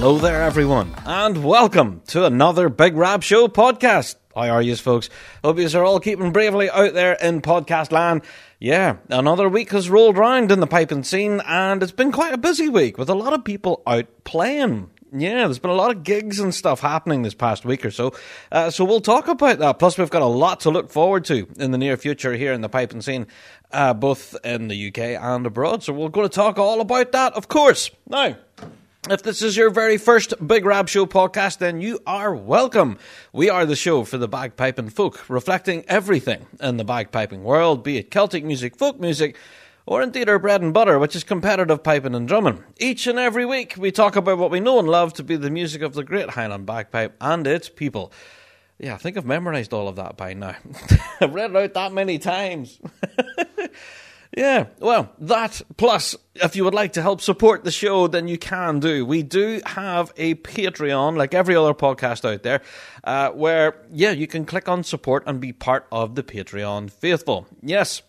Hello there, everyone, and welcome to another Big Rab Show podcast. How are you, folks? Hope you are all keeping bravely out there in podcast land. Yeah, another week has rolled round in the piping scene, and it's been quite a busy week with a lot of people out playing. Yeah, there's been a lot of gigs and stuff happening this past week or so. Uh, so we'll talk about that. Plus, we've got a lot to look forward to in the near future here in the piping scene, uh, both in the UK and abroad. So we're going to talk all about that, of course. Now, if this is your very first Big Rab Show podcast, then you are welcome. We are the show for the bagpiping folk, reflecting everything in the bagpiping world, be it Celtic music, folk music, or indeed our bread and butter, which is competitive piping and drumming. Each and every week, we talk about what we know and love to be the music of the great Highland bagpipe and its people. Yeah, I think I've memorised all of that by now. I've read it out that many times. Yeah, well, that plus, if you would like to help support the show, then you can do. We do have a Patreon, like every other podcast out there, uh, where, yeah, you can click on support and be part of the Patreon faithful. Yes,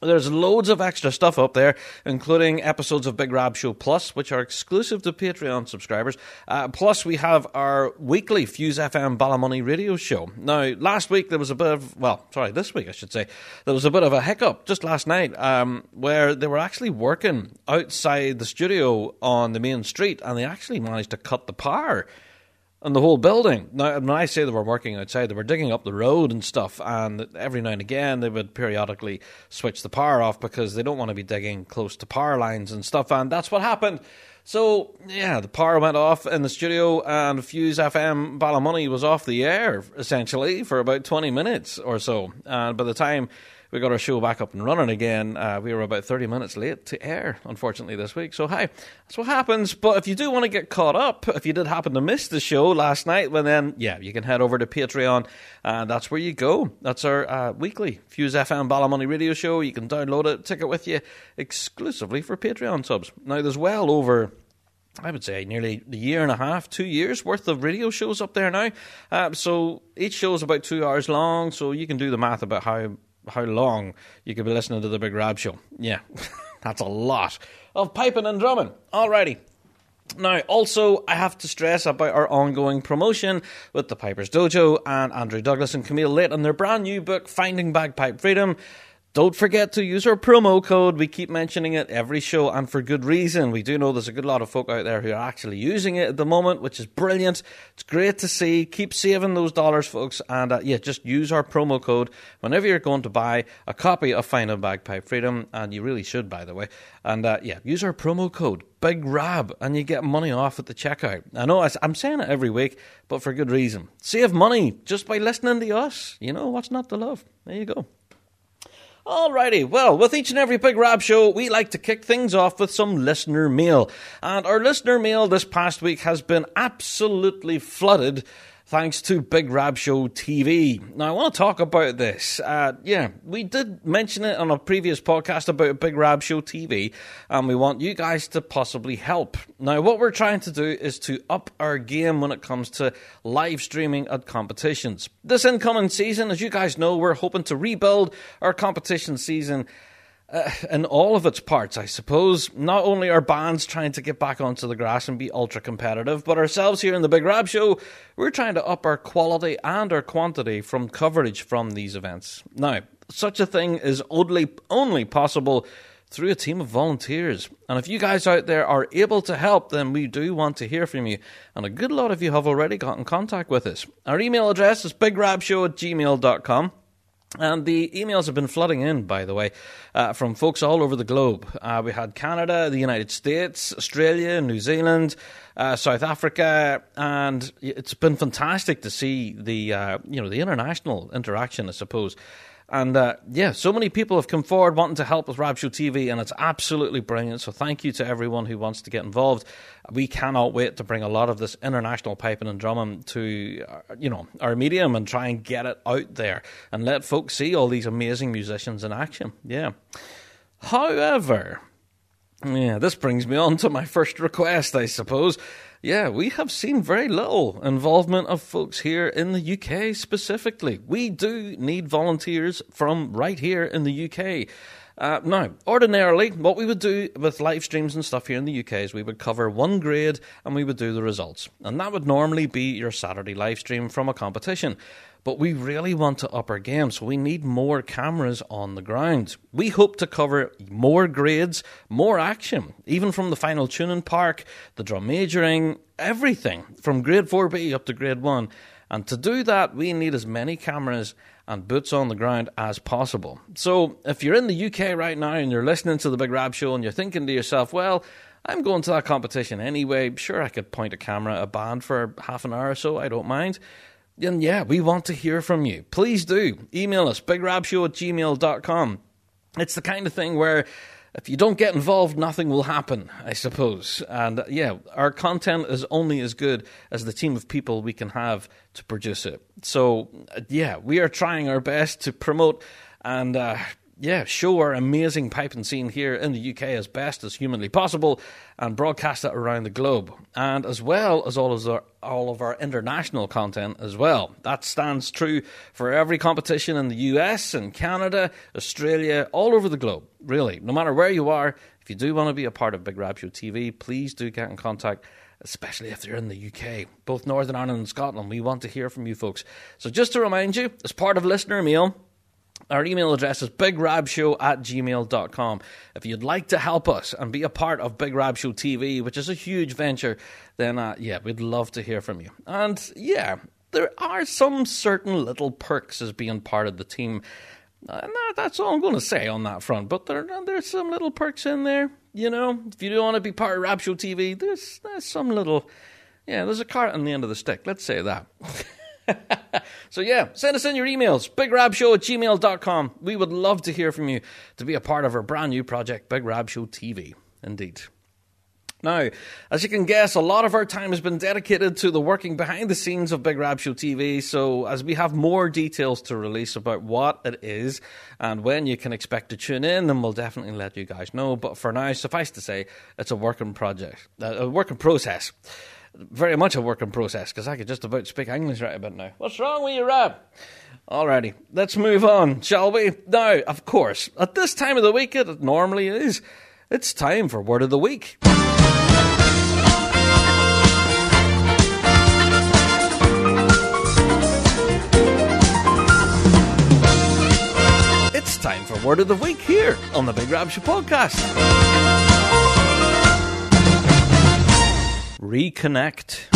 there's loads of extra stuff up there, including episodes of Big Rab Show Plus, which are exclusive to Patreon subscribers. Uh, plus, we have our weekly Fuse FM Ballymoney radio show. Now, last week there was a bit of, well, sorry, this week I should say, there was a bit of a hiccup just last night um, where they were actually working outside the studio on the main street and they actually managed to cut the power and the whole building. Now, when I say they were working outside, they were digging up the road and stuff, and every now and again they would periodically switch the power off because they don't want to be digging close to power lines and stuff, and that's what happened. So, yeah, the power went off in the studio, and Fuse FM Ballymoney was off the air, essentially, for about 20 minutes or so. And by the time we got our show back up and running again. Uh, we were about 30 minutes late to air, unfortunately, this week. So, hi, that's what happens. But if you do want to get caught up, if you did happen to miss the show last night, well, then, yeah, you can head over to Patreon. And that's where you go. That's our uh, weekly Fuse FM Ballymoney radio show. You can download it, take it with you exclusively for Patreon subs. Now, there's well over. I would say nearly a year and a half, two years worth of radio shows up there now. Uh, so each show is about two hours long, so you can do the math about how how long you could be listening to the Big Rab Show. Yeah, that's a lot of piping and drumming. Alrighty. Now, also, I have to stress about our ongoing promotion with the Pipers Dojo and Andrew Douglas and Camille Late on their brand new book, Finding Bagpipe Freedom. Don't forget to use our promo code. We keep mentioning it every show, and for good reason. We do know there's a good lot of folk out there who are actually using it at the moment, which is brilliant. It's great to see. Keep saving those dollars, folks, and uh, yeah, just use our promo code whenever you're going to buy a copy of Finding Bagpipe Freedom, and you really should, by the way. And uh, yeah, use our promo code Big Rab, and you get money off at the checkout. I know I'm saying it every week, but for good reason. Save money just by listening to us. You know what's not to love? There you go. Alrighty, well, with each and every Big Rab show, we like to kick things off with some listener mail. And our listener mail this past week has been absolutely flooded thanks to Big Rab Show TV. Now, I want to talk about this. Uh, yeah, we did mention it on a previous podcast about Big Rab Show TV, and we want you guys to possibly help. Now, what we're trying to do is to up our game when it comes to live streaming at competitions. This incoming season, as you guys know, we're hoping to rebuild our competition season uh, in all of its parts, I suppose. Not only are bands trying to get back onto the grass and be ultra competitive, but ourselves here in the Big Rab Show, we're trying to up our quality and our quantity from coverage from these events. Now, such a thing is only only possible through a team of volunteers. And if you guys out there are able to help, then we do want to hear from you. And a good lot of you have already got in contact with us. Our email address is bigrabshow at gmail.com. And the emails have been flooding in, by the way, uh, from folks all over the globe. Uh, we had Canada, the United States, Australia, New Zealand, uh, South Africa, and it's been fantastic to see the uh, you know the international interaction, I suppose. And uh, yeah, so many people have come forward wanting to help with Rab Show TV, and it's absolutely brilliant. So thank you to everyone who wants to get involved. We cannot wait to bring a lot of this international piping and drumming to, uh, you know, our medium and try and get it out there and let folks see all these amazing musicians in action. Yeah. However, yeah, this brings me on to my first request, I suppose. Yeah, we have seen very little involvement of folks here in the UK specifically. We do need volunteers from right here in the UK. Uh, now, ordinarily, what we would do with live streams and stuff here in the UK is we would cover one grade and we would do the results. And that would normally be your Saturday live stream from a competition. But we really want to up our game, so we need more cameras on the ground. We hope to cover more grades, more action, even from the final tuning park, the drum majoring, everything from grade 4B up to grade 1. And to do that, we need as many cameras and boots on the ground as possible. So if you're in the UK right now and you're listening to the Big Rab Show and you're thinking to yourself, well, I'm going to that competition anyway. Sure, I could point a camera at a band for half an hour or so. I don't mind. And yeah, we want to hear from you. Please do. Email us, bigrabshow at gmail.com. It's the kind of thing where if you don't get involved, nothing will happen, I suppose. And uh, yeah, our content is only as good as the team of people we can have to produce it. So uh, yeah, we are trying our best to promote and uh, yeah, show our amazing piping scene here in the UK as best as humanly possible and broadcast it around the globe. And as well as all of our all of our international content as well. That stands true for every competition in the US and Canada, Australia, all over the globe. Really. No matter where you are, if you do want to be a part of Big Rab Show TV, please do get in contact especially if they're in the UK, both Northern Ireland and Scotland. We want to hear from you folks. So, just to remind you, as part of Listener Mail, our email address is bigrabshow at gmail.com. If you'd like to help us and be a part of Big Rab Show TV, which is a huge venture, then uh, yeah, we'd love to hear from you. And yeah, there are some certain little perks as being part of the team. And that's all I'm going to say on that front. But there, there's some little perks in there. You know, if you do want to be part of Rab Show TV, there's, there's some little, yeah, there's a cart on the end of the stick. Let's say that. so yeah, send us in your emails, bigrabshow at gmail.com. We would love to hear from you to be a part of our brand new project, Big Rab Show TV. Indeed. Now, as you can guess, a lot of our time has been dedicated to the working behind the scenes of Big Rab Show TV. So, as we have more details to release about what it is and when you can expect to tune in, then we'll definitely let you guys know. But for now, suffice to say, it's a working project, a working process very much a work in process because I could just about speak English right about now. What's wrong with you, Rob? Alrighty, let's move on, shall we? Now, of course, at this time of the week, it normally is, it's time for Word of the Week. It's time for Word of the Week here on the Big Rab Show podcast. Reconnect.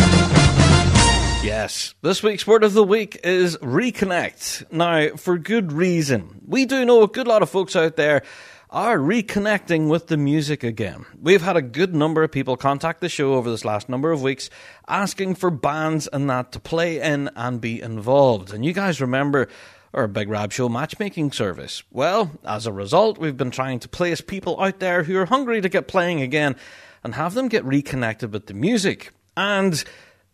Yes, this week's word of the week is reconnect. Now, for good reason. We do know a good lot of folks out there are reconnecting with the music again. We've had a good number of people contact the show over this last number of weeks asking for bands and that to play in and be involved. And you guys remember our Big Rab Show matchmaking service. Well, as a result, we've been trying to place people out there who are hungry to get playing again and have them get reconnected with the music and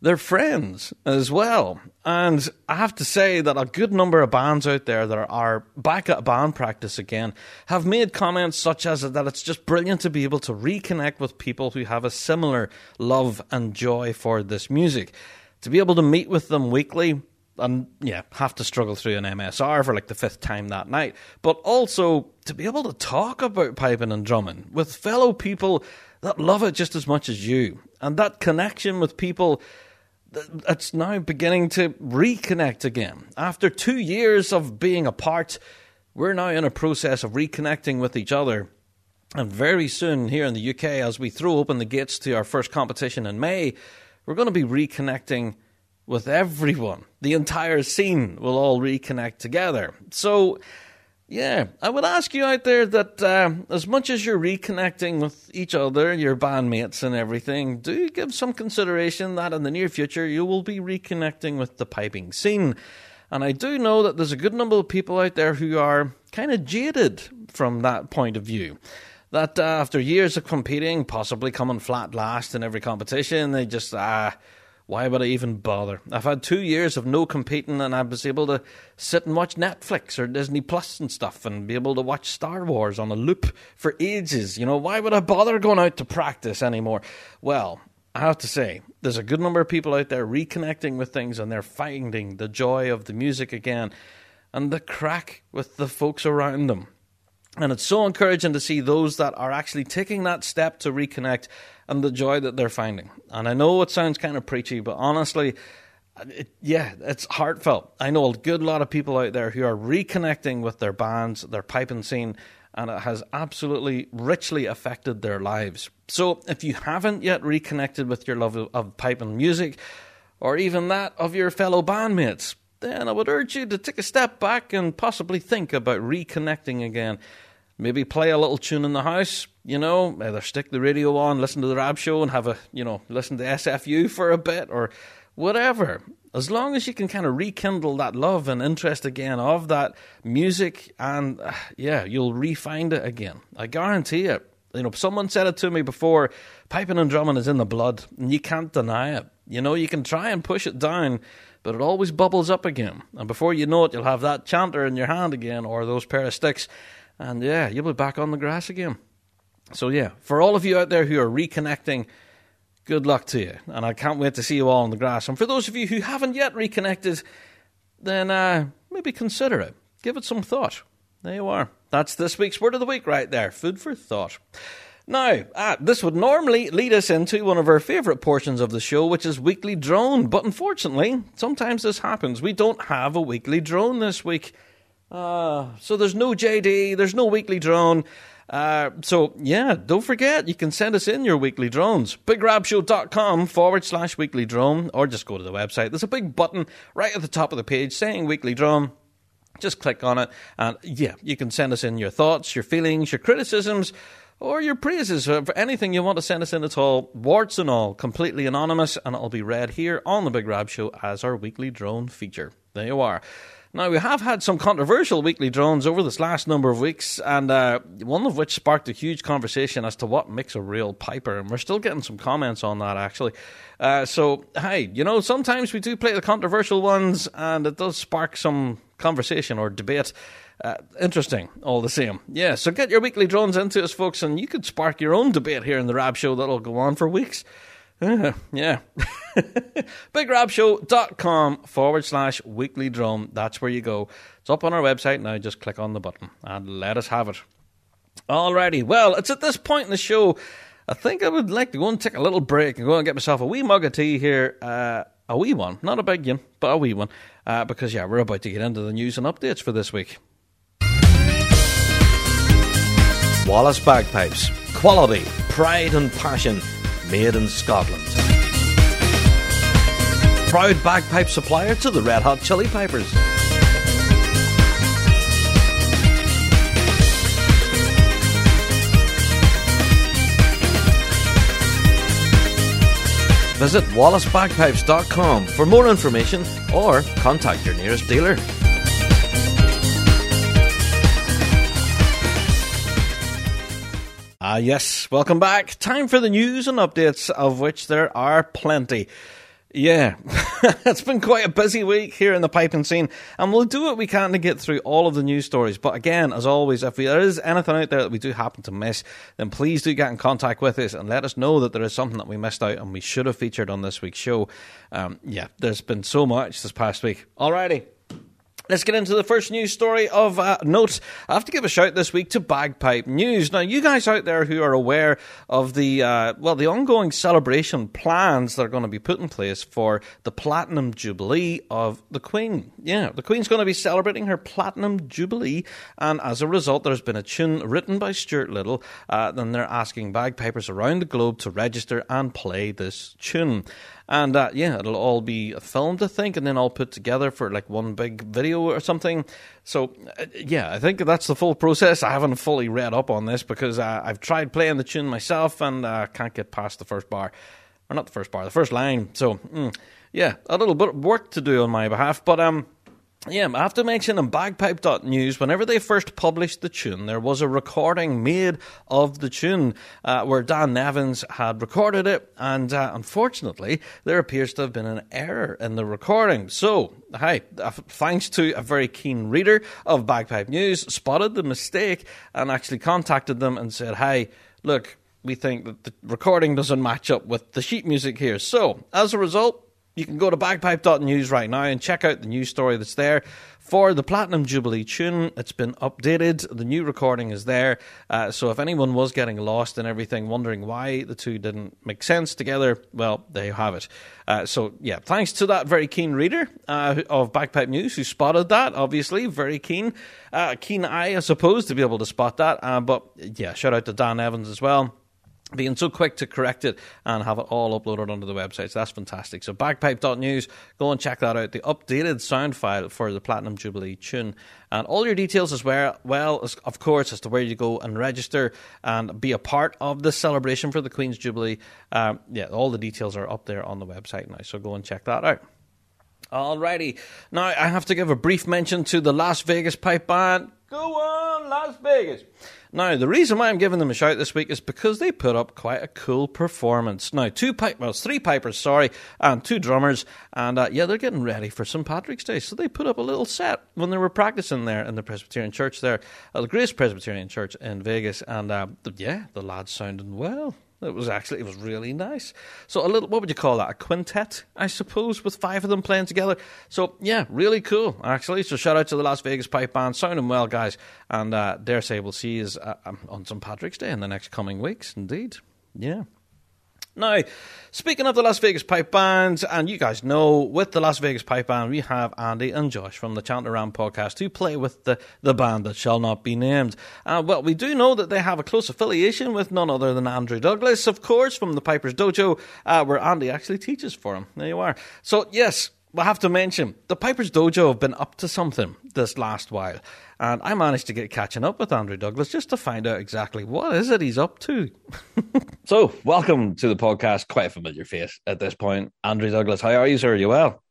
their friends as well. And I have to say that a good number of bands out there that are back at band practice again have made comments such as that it's just brilliant to be able to reconnect with people who have a similar love and joy for this music. To be able to meet with them weekly and yeah, have to struggle through an MSR for like the fifth time that night, but also to be able to talk about piping and drumming with fellow people that love it just as much as you. And that connection with people it's now beginning to reconnect again. After two years of being apart, we're now in a process of reconnecting with each other. And very soon, here in the UK, as we throw open the gates to our first competition in May, we're going to be reconnecting with everyone. The entire scene will all reconnect together. So, yeah, I would ask you out there that uh, as much as you're reconnecting with each other, your bandmates and everything, do give some consideration that in the near future you will be reconnecting with the piping scene. And I do know that there's a good number of people out there who are kind of jaded from that point of view. That uh, after years of competing, possibly coming flat last in every competition, they just, ah, uh, why would I even bother? I've had two years of no competing and I was able to sit and watch Netflix or Disney Plus and stuff and be able to watch Star Wars on a loop for ages. You know, why would I bother going out to practice anymore? Well, I have to say, there's a good number of people out there reconnecting with things and they're finding the joy of the music again and the crack with the folks around them. And it's so encouraging to see those that are actually taking that step to reconnect and the joy that they're finding. And I know it sounds kind of preachy, but honestly, it, yeah, it's heartfelt. I know a good lot of people out there who are reconnecting with their bands, their piping scene, and it has absolutely richly affected their lives. So if you haven't yet reconnected with your love of, of piping music, or even that of your fellow bandmates, then I would urge you to take a step back and possibly think about reconnecting again. Maybe play a little tune in the house, you know, either stick the radio on, listen to the Rab Show, and have a, you know, listen to SFU for a bit or whatever. As long as you can kind of rekindle that love and interest again of that music, and uh, yeah, you'll refine it again. I guarantee it. You know, someone said it to me before piping and drumming is in the blood, and you can't deny it. You know, you can try and push it down, but it always bubbles up again. And before you know it, you'll have that chanter in your hand again or those pair of sticks, and yeah, you'll be back on the grass again. So, yeah, for all of you out there who are reconnecting, good luck to you. And I can't wait to see you all on the grass. And for those of you who haven't yet reconnected, then uh, maybe consider it. Give it some thought. There you are. That's this week's Word of the Week right there. Food for thought. Now, uh, this would normally lead us into one of our favourite portions of the show, which is Weekly Drone. But unfortunately, sometimes this happens. We don't have a Weekly Drone this week. Uh, so there's no JD, there's no Weekly Drone. Uh, so, yeah, don't forget, you can send us in your weekly drones. BigRabShow.com forward slash weekly drone, or just go to the website. There's a big button right at the top of the page saying weekly drone. Just click on it, and yeah, you can send us in your thoughts, your feelings, your criticisms, or your praises for anything you want to send us in at all, warts and all, completely anonymous, and it'll be read here on the Big Rab Show as our weekly drone feature. There you are. Now, we have had some controversial weekly drones over this last number of weeks, and uh, one of which sparked a huge conversation as to what makes a real piper, and we're still getting some comments on that, actually. Uh, so, hey, you know, sometimes we do play the controversial ones, and it does spark some conversation or debate. Uh, interesting, all the same. Yeah, so get your weekly drones into us, folks, and you could spark your own debate here in the Rab Show that'll go on for weeks. Uh, yeah. BigRabShow.com forward slash weekly drum. That's where you go. It's up on our website now. Just click on the button and let us have it. Alrighty. Well, it's at this point in the show. I think I would like to go and take a little break and go and get myself a wee mug of tea here. Uh, a wee one. Not a big one, but a wee one. Uh, because, yeah, we're about to get into the news and updates for this week. Wallace Bagpipes. Quality, pride, and passion made in Scotland. Proud bagpipe supplier to the Red Hot Chili Pipers. Visit wallacebagpipes.com for more information or contact your nearest dealer. Ah, yes, welcome back. Time for the news and updates, of which there are plenty. Yeah, it's been quite a busy week here in the piping scene, and we'll do what we can to get through all of the news stories. But again, as always, if there is anything out there that we do happen to miss, then please do get in contact with us and let us know that there is something that we missed out and we should have featured on this week's show. Um, yeah, there's been so much this past week. Alrighty. Let's get into the first news story of uh, note. I have to give a shout this week to Bagpipe News. Now, you guys out there who are aware of the uh, well, the ongoing celebration plans that are going to be put in place for the Platinum Jubilee of the Queen. Yeah, the Queen's going to be celebrating her Platinum Jubilee, and as a result, there's been a tune written by Stuart Liddell. Uh, then they're asking bagpipers around the globe to register and play this tune. And yeah, it'll all be filmed, I think, and then all put together for like one big video or something. So uh, yeah, I think that's the full process. I haven't fully read up on this because uh, I've tried playing the tune myself and uh, can't get past the first bar, or not the first bar, the first line. So mm, yeah, a little bit of work to do on my behalf, but um Yeah, I have to mention in bagpipe.news, whenever they first published the tune, there was a recording made of the tune uh, where Dan Nevins had recorded it, and uh, unfortunately, there appears to have been an error in the recording. So, hi, uh, thanks to a very keen reader of Bagpipe News, spotted the mistake and actually contacted them and said, hi, look, we think that the recording doesn't match up with the sheet music here. So, as a result, you can go to bagpipe.news right now and check out the news story that's there for the Platinum Jubilee tune. It's been updated. The new recording is there. Uh, so if anyone was getting lost and everything, wondering why the two didn't make sense together, well, there you have it. Uh, so yeah, thanks to that very keen reader uh, of Bagpipe News who spotted that. Obviously, very keen, uh, keen eye, I suppose, to be able to spot that. Uh, but yeah, shout out to Dan Evans as well being so quick to correct it and have it all uploaded onto the website. So that's fantastic. So bagpipe.news, go and check that out. The updated sound file for the Platinum Jubilee tune. And all your details as well, well as, of course, as to where you go and register and be a part of the celebration for the Queen's Jubilee. Um, yeah, all the details are up there on the website now. So go and check that out. Alrighty. Now, I have to give a brief mention to the Las Vegas Pipe Band. Go on, Las Vegas. Now, the reason why I'm giving them a shout this week is because they put up quite a cool performance. Now, two pipe, well, three pipers, sorry, and two drummers, and uh, yeah, they're getting ready for St Patrick's Day, so they put up a little set when they were practicing there in the Presbyterian Church there, uh, the Grace Presbyterian Church in Vegas, and uh, yeah, the lads sounded well. It was actually it was really nice. So a little what would you call that? A quintet, I suppose, with five of them playing together. So yeah, really cool actually. So shout out to the Las Vegas Pipe Band, sounding well, guys. And uh, dare say we'll see you uh, um, on St Patrick's Day in the next coming weeks. Indeed, yeah. Now, speaking of the Las Vegas Pipe Band, and you guys know, with the Las Vegas Pipe Band, we have Andy and Josh from the Chant Around podcast who play with the, the band that shall not be named. Uh, well, we do know that they have a close affiliation with none other than Andrew Douglas, of course, from the Piper's Dojo, uh, where Andy actually teaches for him. There you are. So, yes, we'll have to mention the Piper's Dojo have been up to something this last while. And I managed to get catching up with Andrew Douglas just to find out exactly what is it he's up to. so, welcome to the podcast. Quite a familiar face at this point. Andrew Douglas, how are you, sir? Are you well?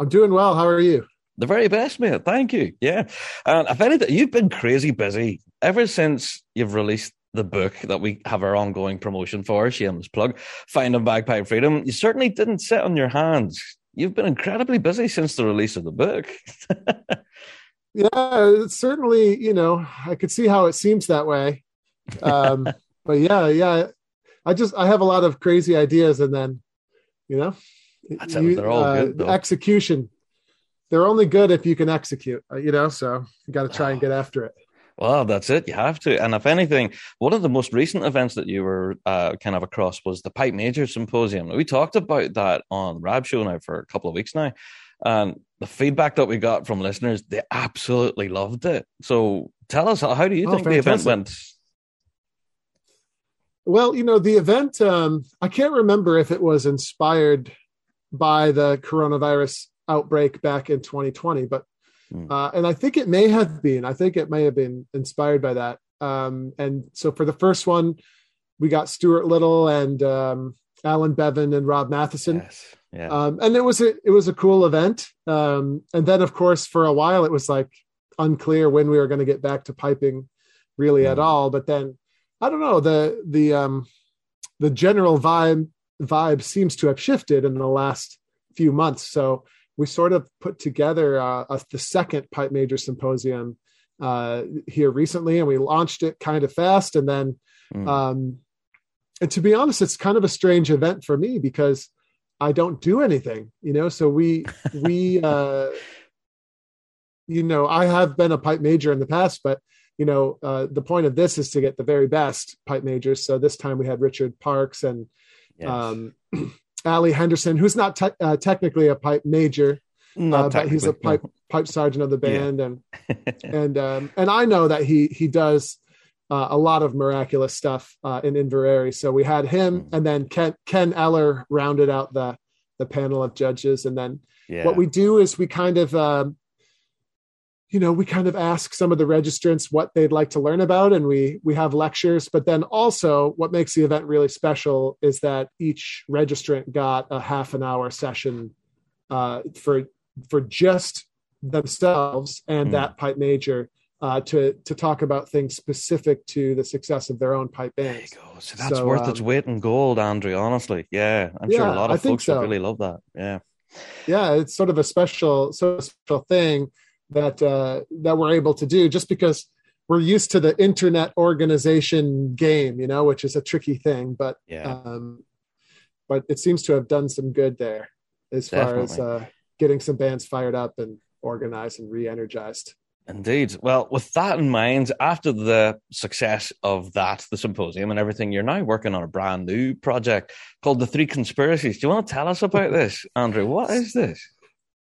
I'm doing well. How are you? The very best, mate. Thank you. Yeah. And if anything, you've been crazy busy ever since you've released the book that we have our ongoing promotion for, shameless plug, Finding Bagpipe Freedom. You certainly didn't sit on your hands. You've been incredibly busy since the release of the book. yeah, it's certainly, you know, I could see how it seems that way. Um, but yeah, yeah, I just I have a lot of crazy ideas, and then, you know, you, they're all uh, good. Execution. They're only good if you can execute. Uh, you know, so you got to try and get after it. Well, that's it. You have to. And if anything, one of the most recent events that you were uh, kind of across was the Pipe Major Symposium. We talked about that on Rab Show now for a couple of weeks now. And the feedback that we got from listeners, they absolutely loved it. So tell us, how do you oh, think fantastic. the event went? Well, you know, the event, um, I can't remember if it was inspired by the coronavirus outbreak back in 2020, but, mm. uh, and I think it may have been, I think it may have been inspired by that. Um, and so for the first one, we got Stuart Liddell and um, Alan Bevan and Rob Mathieson. Yes. Yeah. Um, and it was a it was a cool event. Um, and then of course for a while it was like unclear when we were going to get back to piping really mm. at all. But then I don't know the the um, the general vibe vibe seems to have shifted in the last few months. So we sort of put together uh, a, the second pipe major symposium uh, here recently, and we launched it kind of fast. And then, mm. um, and to be honest, it's kind of a strange event for me because I don't do anything, you know. So we we uh you know, I have been a pipe major in the past, but you know, uh, the point of this is to get the very best pipe majors. So this time we had Richard Parkes and yes. um, Ali Henderson, who's not te- uh, technically a pipe major, uh, but he's a pipe no. pipe sergeant of the band, yeah. and and um, and I know that he he does uh, a lot of miraculous stuff uh, in Inveraray. So we had him, mm. and then Ken, Ken Eller rounded out the the panel of judges. And then yeah. what we do is we kind of, um, you know, we kind of ask some of the registrants what they'd like to learn about, and we we have lectures. But then also, what makes the event really special is that each registrant got a half an hour session uh, for for just themselves and Mm. that pipe major uh, to to talk about things specific to the success of their own pipe There you go. So that's So, worth its um, weight in gold, Andrew. Honestly, yeah, I'm sure a lot I of think folks would so. really love that. Yeah, yeah it's sort of a special sort of special thing that uh that we're able to do just because we're used to the internet organization game you know which is a tricky thing but yeah. um but it seems to have done some good there as far as uh getting some bands fired up and organized and re-energized Indeed. Well, with that in mind, after the success of that, the symposium and everything, you're now working on a brand new project called The Three Conspiracies. Do you want to tell us about this, Andrew? What is this?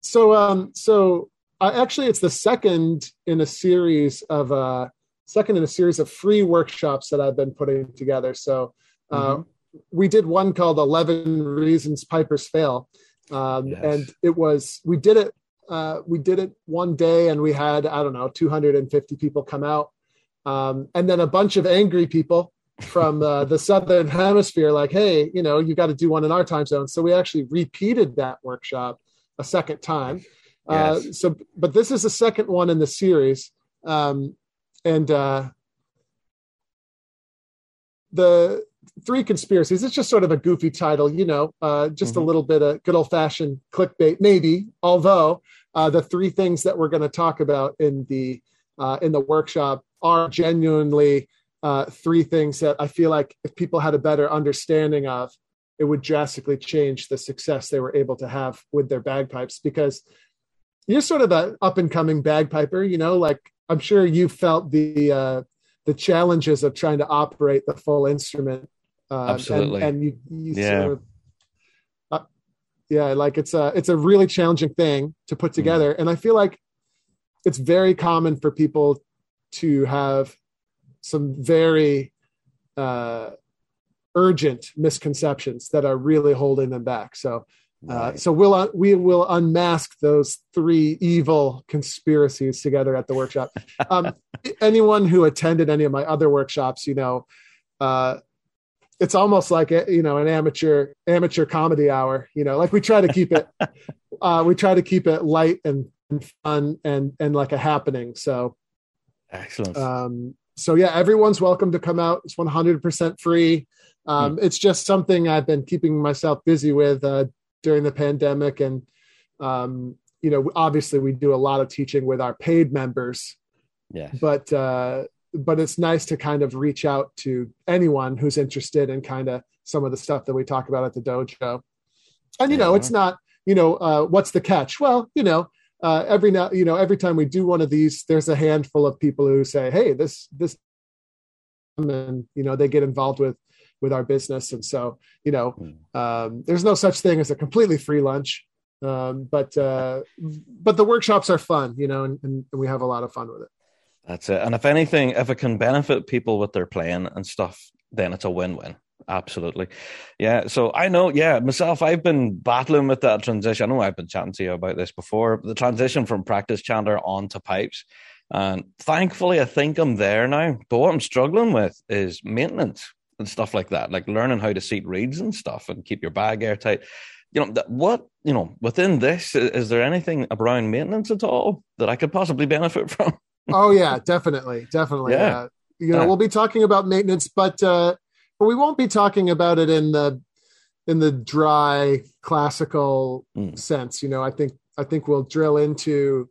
so um so uh, actually it's the second in a series of uh second in a series of free workshops that i've been putting together. So uh Mhm. we did one called 11 reasons pipers fail. Um Yes. and it was we did it uh we did it one day and we had i don't know 250 people come out. Um and then a bunch of angry people from uh, the southern hemisphere like hey you know you got to do one in our time zone. So we actually repeated that workshop a second time uh, Yes. so but this is the second one in the series um, and uh, the three conspiracies it's just sort of a goofy title you know uh, just Mhm. a little bit of good old fashioned clickbait maybe although uh, the three things that we're going to talk about in the uh, in the workshop are genuinely uh, three things that i feel like if people had a better understanding of it would drastically change the success they were able to have with their bagpipes because you're sort of an up and coming bagpiper you know like i'm sure you felt the uh the challenges of trying to operate the full instrument uh, Absolutely. and, and you, you Yeah. sort of uh, yeah like it's a it's a really challenging thing to put together and i feel like it's very common for people to have some very uh urgent misconceptions that are really holding them back so uh, so we'll uh, we will unmask those three evil conspiracies together at the workshop. Um, anyone who attended any of my other workshops, you know, uh, it's almost like a, you know an amateur amateur comedy hour. You know, like we try to keep it uh, we try to keep it light and, and fun and and like a happening. So Excellent. um, so yeah, everyone's welcome to come out. It's 100% free. Um, It's just something I've been keeping myself busy with uh, during the pandemic, and um, you know, obviously we do a lot of teaching with our paid members, yes. but uh, but it's nice to kind of reach out to anyone who's interested in kind of some of the stuff that we talk about at the dojo. And you know, Yeah. it's not you know uh, what's the catch? Well, you know. Uh, every now, you know, every time we do one of these, there's a handful of people who say, "Hey, this, this," and you know, they get involved with with our business, and so you know, Mm. um, there's no such thing as a completely free lunch, um, but uh, but the workshops are fun, you know, and, and we have a lot of fun with it. That's it. And if anything, if it can benefit people with their playing and stuff, then it's a win-win. Absolutely. Yeah. So I know, yeah, myself, I've been battling with that transition. I know I've been chatting to you about this before, the transition from practice chanter onto pipes. And thankfully, I think I'm there now. But what I'm struggling with is maintenance and stuff like that, like learning how to seat reeds and stuff and keep your bag airtight. You know, what, you know, within this, is, is there anything around maintenance at all that I could possibly benefit from? oh yeah, definitely, definitely. Yeah. Uh, you know, Yeah. we'll be talking about maintenance, but uh, but we won't be talking about it in the in the dry classical Mm. sense. You know, I think I think we'll drill into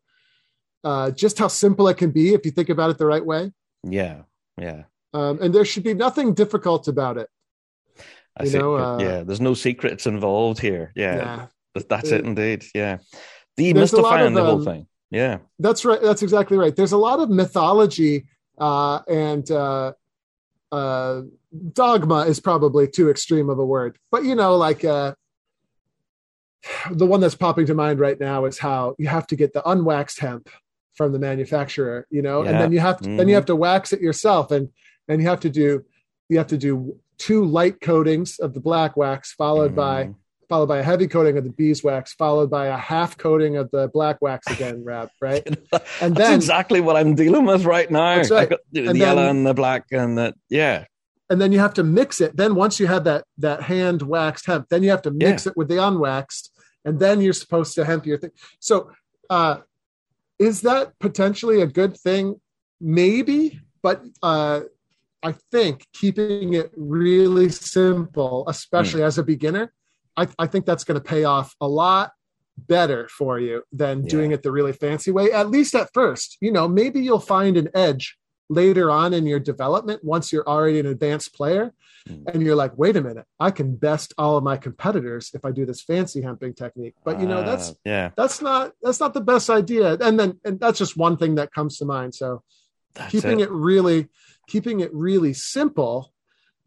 uh, just how simple it can be if you think about it the right way. Yeah. Yeah. Um, and there should be nothing difficult about it. I You see. know, uh, yeah, there's no secrets involved here. Yeah, Yeah. that- that's Uh, it indeed. Yeah, There's a lot demystifying of, the whole um, thing. Yeah, That's right. That's exactly right. There's a lot of mythology uh, and uh, uh, dogma is probably too extreme of a word, but you know, like uh, the one that's popping to mind right now is how you have to get the unwaxed hemp from the manufacturer, you know, and then you have to, then Mhm. you have to wax it yourself, and and you have to do you have to do two light coatings of the black wax followed by Mhm. followed by a heavy coating of the beeswax, followed by a half coating of the black wax again, Rab, right? And that's then exactly what I'm dealing with right now. Right. Got the, And the yellow and the black and the yeah, and then you have to mix it. Then once you have that that hand waxed hemp, then you have to mix it with the unwaxed, and then you're supposed to hemp your thing. So uh is that potentially a good thing? Maybe, but uh, I think keeping it really simple, especially mm. as a beginner, I, I think that's going to pay off a lot better for you than yeah. doing it the really fancy way, at least at first. You know, maybe you'll find an edge later on in your development once you're already an advanced player mm. and you're like wait a minute i can best all of my competitors if i do this fancy hemping technique but you know that's uh, yeah that's not that's not the best idea and then and that's just one thing that comes to mind so that's keeping it. it really keeping it really simple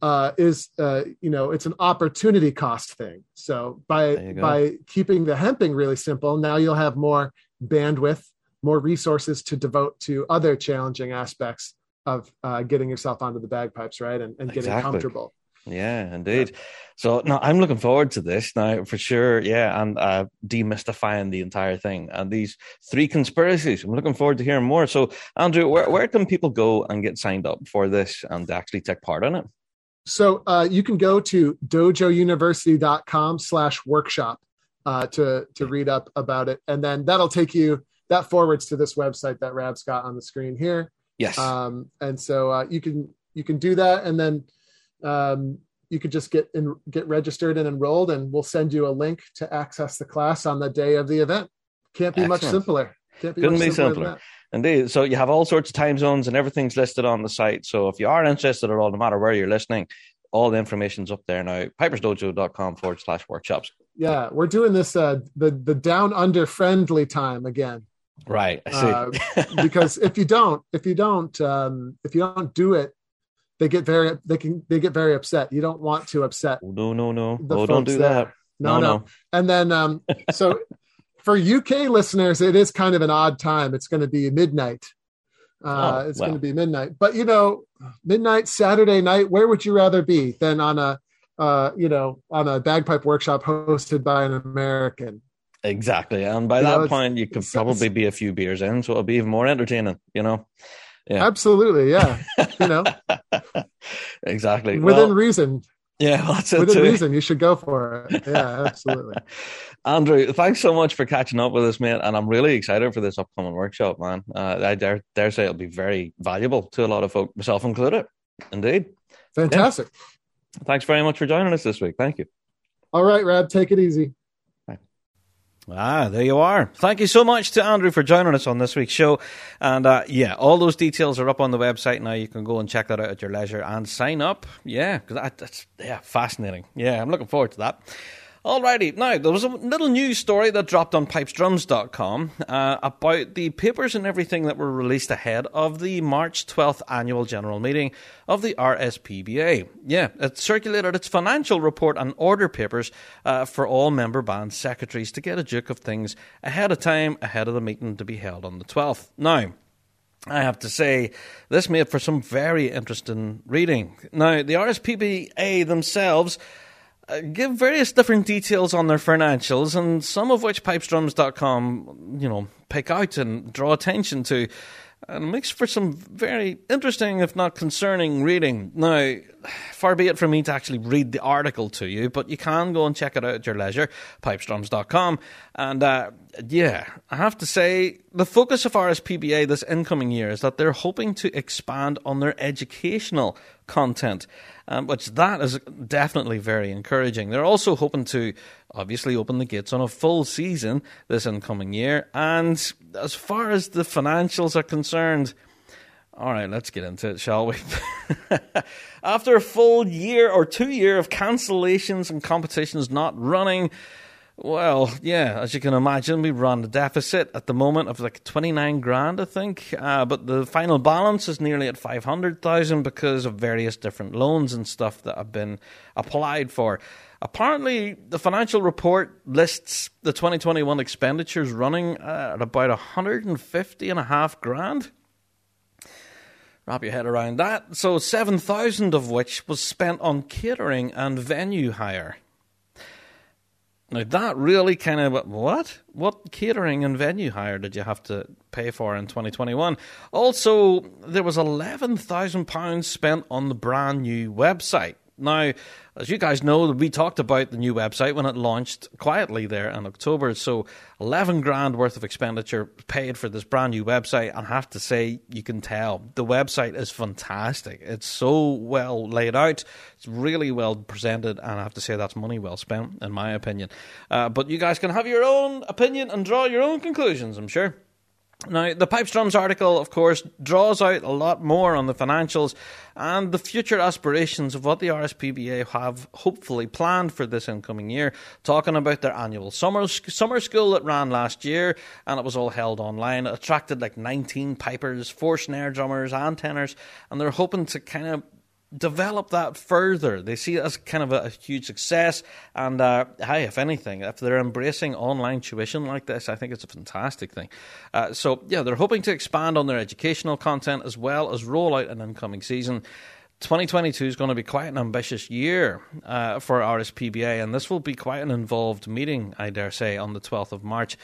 uh, is uh, you know it's an opportunity cost thing so by by keeping the hemping really simple now you'll have more bandwidth more resources to devote to other challenging aspects of uh, getting yourself onto the bagpipes, right? And, and getting exactly. comfortable. Yeah, indeed. Yeah. So now I'm looking forward to this now for sure. Yeah, and uh, demystifying the entire thing and these three conspiracies. I'm looking forward to hearing more. So, Andrew, where, where can people go and get signed up for this and actually take part in it? So uh, you can go to dojouniversity.com slash workshop uh, to to read up about it, and then that'll take you that forwards to this website that Rab's got on the screen here. Yes. Um, and so uh, you can you can do that, and then um, you could just get in, get registered and enrolled, and we'll send you a link to access the class on the day of the event. Can't be Excellent. much simpler. Can't be Couldn't be simpler. simpler. Indeed. So you have all sorts of time zones and everything's listed on the site. So if you are interested at all, no matter where you're listening, all the information's up there now. Pipersdojo.com forward slash workshops. Yeah, we're doing this uh the the down under friendly time again. Right. I see. uh, because if you don't, if you don't, um, if you don't do it, they get very, they can, they get very upset. You don't want to upset. Oh, no, no, no. Oh, don't do there. that. No, no, no. And then, um, so for UK listeners, it is kind of an odd time. It's going to be midnight. Uh, oh, it's going to be midnight. But you know, midnight Saturday night. Where would you rather be than on a, uh, you know, on a bagpipe workshop hosted by an American? Exactly. And by you that know, point, you could probably be a few beers in, so it'll be even more entertaining, you know? Yeah. Absolutely. Yeah. you know, exactly. Within well, reason. Yeah. That's it Within too. reason, you should go for it. Yeah, absolutely. Andrew, thanks so much for catching up with us, mate. And I'm really excited for this upcoming workshop, man. Uh, I dare, dare say it'll be very valuable to a lot of folk, myself included. Indeed. Fantastic. Yeah. Thanks very much for joining us this week. Thank you. All right, Rab, take it easy. Ah, there you are. Thank you so much to Andrew for joining us on this week's show. And uh, yeah, all those details are up on the website now. You can go and check that out at your leisure and sign up. Yeah, because that, that's yeah fascinating. Yeah, I'm looking forward to that. Alrighty, now there was a little news story that dropped on pipesdrums.com uh, about the papers and everything that were released ahead of the March 12th annual general meeting of the RSPBA. Yeah, it circulated its financial report and order papers uh, for all member band secretaries to get a duke of things ahead of time, ahead of the meeting to be held on the 12th. Now, I have to say, this made for some very interesting reading. Now, the RSPBA themselves Uh, give various different details on their financials, and some of which pipesdrums.com, you know, pick out and draw attention to. And makes for some very interesting, if not concerning, reading. Now, far be it from me to actually read the article to you, but you can go and check it out at your leisure, pipesdrums.com. And uh, yeah, I have to say, the focus of RSPBA this incoming year is that they're hoping to expand on their educational content um, which that is definitely very encouraging. They're also hoping to obviously open the gates on a full season this incoming year. And as far as the financials are concerned, all right, let's get into it, shall we? After a full year or two year of cancellations and competitions not running, well, yeah, as you can imagine, we run a deficit at the moment of like 29 grand, I think. Uh, but the final balance is nearly at 500,000 because of various different loans and stuff that have been applied for. Apparently, the financial report lists the 2021 expenditures running at about 150 and a half grand. Wrap your head around that. So, 7,000 of which was spent on catering and venue hire. Now that really kind of what what catering and venue hire did you have to pay for in 2021? Also, there was eleven thousand pounds spent on the brand new website. Now, as you guys know, we talked about the new website when it launched quietly there in October. So, 11 grand worth of expenditure paid for this brand new website. And I have to say, you can tell the website is fantastic. It's so well laid out, it's really well presented. And I have to say, that's money well spent, in my opinion. Uh, but you guys can have your own opinion and draw your own conclusions, I'm sure. Now, the Pipes Drums article, of course, draws out a lot more on the financials and the future aspirations of what the RSPBA have hopefully planned for this incoming year, talking about their annual summer, summer school that ran last year and it was all held online. It attracted like 19 pipers, four snare drummers, and tenors, and they're hoping to kind of develop that further. They see it as kind of a, a huge success. And uh, hey, if anything, if they're embracing online tuition like this, I think it's a fantastic thing. Uh, so, yeah, they're hoping to expand on their educational content as well as roll out an incoming season. 2022 is going to be quite an ambitious year uh, for RSPBA, and this will be quite an involved meeting, I dare say, on the 12th of March.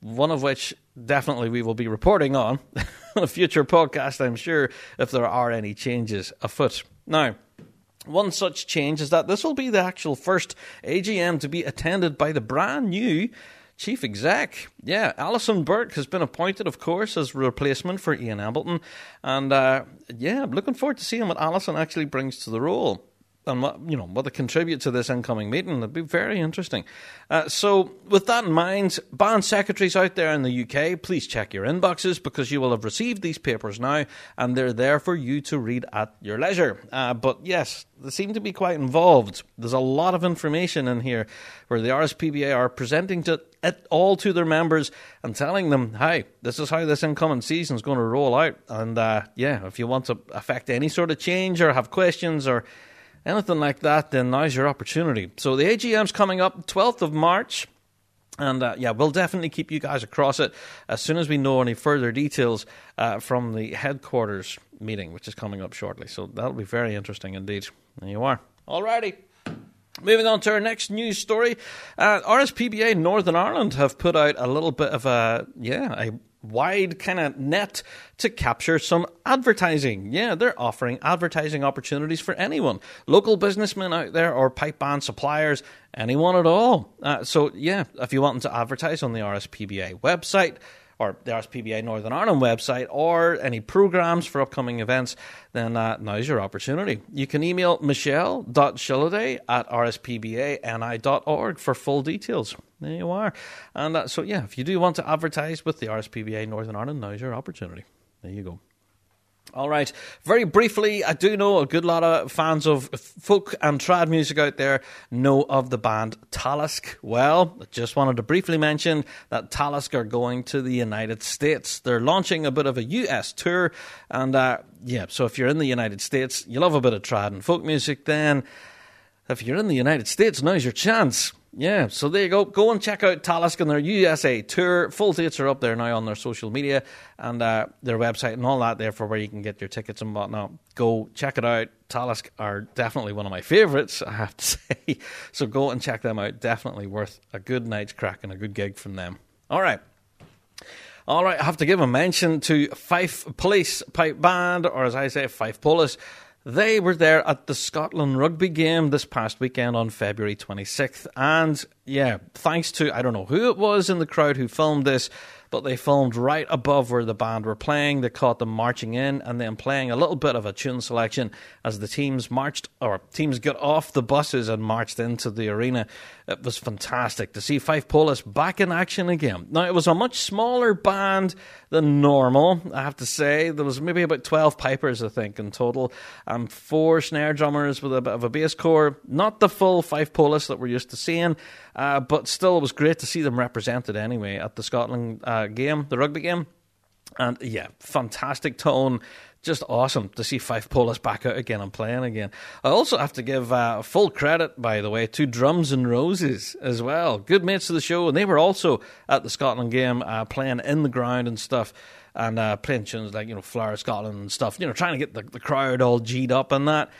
One of which definitely we will be reporting on on a future podcast, I'm sure, if there are any changes afoot. Now, one such change is that this will be the actual first AGM to be attended by the brand new chief exec. Yeah, Alison Burke has been appointed, of course, as replacement for Ian Embleton. And uh, yeah, I'm looking forward to seeing what Alison actually brings to the role and what you know what they contribute to this incoming meeting. It'd be very interesting. Uh, so, with that in mind, band secretaries out there in the UK, please check your inboxes because you will have received these papers now, and they're there for you to read at your leisure. Uh, but yes, they seem to be quite involved. There's a lot of information in here where the RSPBA are presenting to it all to their members and telling them, "Hey, this is how this incoming season is going to roll out." And uh, yeah, if you want to affect any sort of change or have questions or anything like that, then now's your opportunity. So the AGM's coming up 12th of March. And uh, yeah, we'll definitely keep you guys across it as soon as we know any further details uh, from the headquarters meeting, which is coming up shortly. So that'll be very interesting indeed. There you are. Alrighty. Moving on to our next news story, uh, RSPBA Northern Ireland have put out a little bit of a yeah a wide kind of net to capture some advertising. Yeah, they're offering advertising opportunities for anyone, local businessmen out there or pipe band suppliers, anyone at all. Uh, so yeah, if you want to advertise on the RSPBA website or the RSPBA Northern Ireland website or any programs for upcoming events, then uh, now's your opportunity. You can email michelle.shilliday at rspbani.org for full details. There you are. And uh, so, yeah, if you do want to advertise with the RSPBA Northern Ireland, now's your opportunity. There you go. All right. Very briefly, I do know a good lot of fans of folk and trad music out there know of the band Talisk. Well, I just wanted to briefly mention that Talisk are going to the United States. They're launching a bit of a US tour. And uh, yeah, so if you're in the United States, you love a bit of trad and folk music, then if you're in the United States, now's your chance. Yeah, so there you go. Go and check out Talisk and their USA tour. Full dates are up there now on their social media and uh, their website and all that there for where you can get your tickets and whatnot. Go check it out. Talisk are definitely one of my favourites, I have to say. So go and check them out. Definitely worth a good night's crack and a good gig from them. All right. All right, I have to give a mention to Fife Police Pipe Band, or as I say, Fife Police. They were there at the Scotland rugby game this past weekend on February 26th. And yeah, thanks to, I don't know who it was in the crowd who filmed this, but they filmed right above where the band were playing. They caught them marching in and then playing a little bit of a tune selection as the teams marched, or teams got off the buses and marched into the arena. It was fantastic to see Fife Police back in action again. Now, it was a much smaller band than normal, I have to say. There was maybe about 12 pipers, I think, in total, and four snare drummers with a bit of a bass core. Not the full Fife Police that we're used to seeing, uh, but still, it was great to see them represented anyway at the Scotland uh, game, the rugby game. And yeah, fantastic tone, just awesome to see Fife Police back out again and playing again. I also have to give uh, full credit, by the way, to Drums and Roses as well. Good mates of the show, and they were also at the Scotland game uh, playing in the ground and stuff. And uh, playing tunes like, you know, Flower Scotland and stuff, you know, trying to get the, the crowd all G'd up and that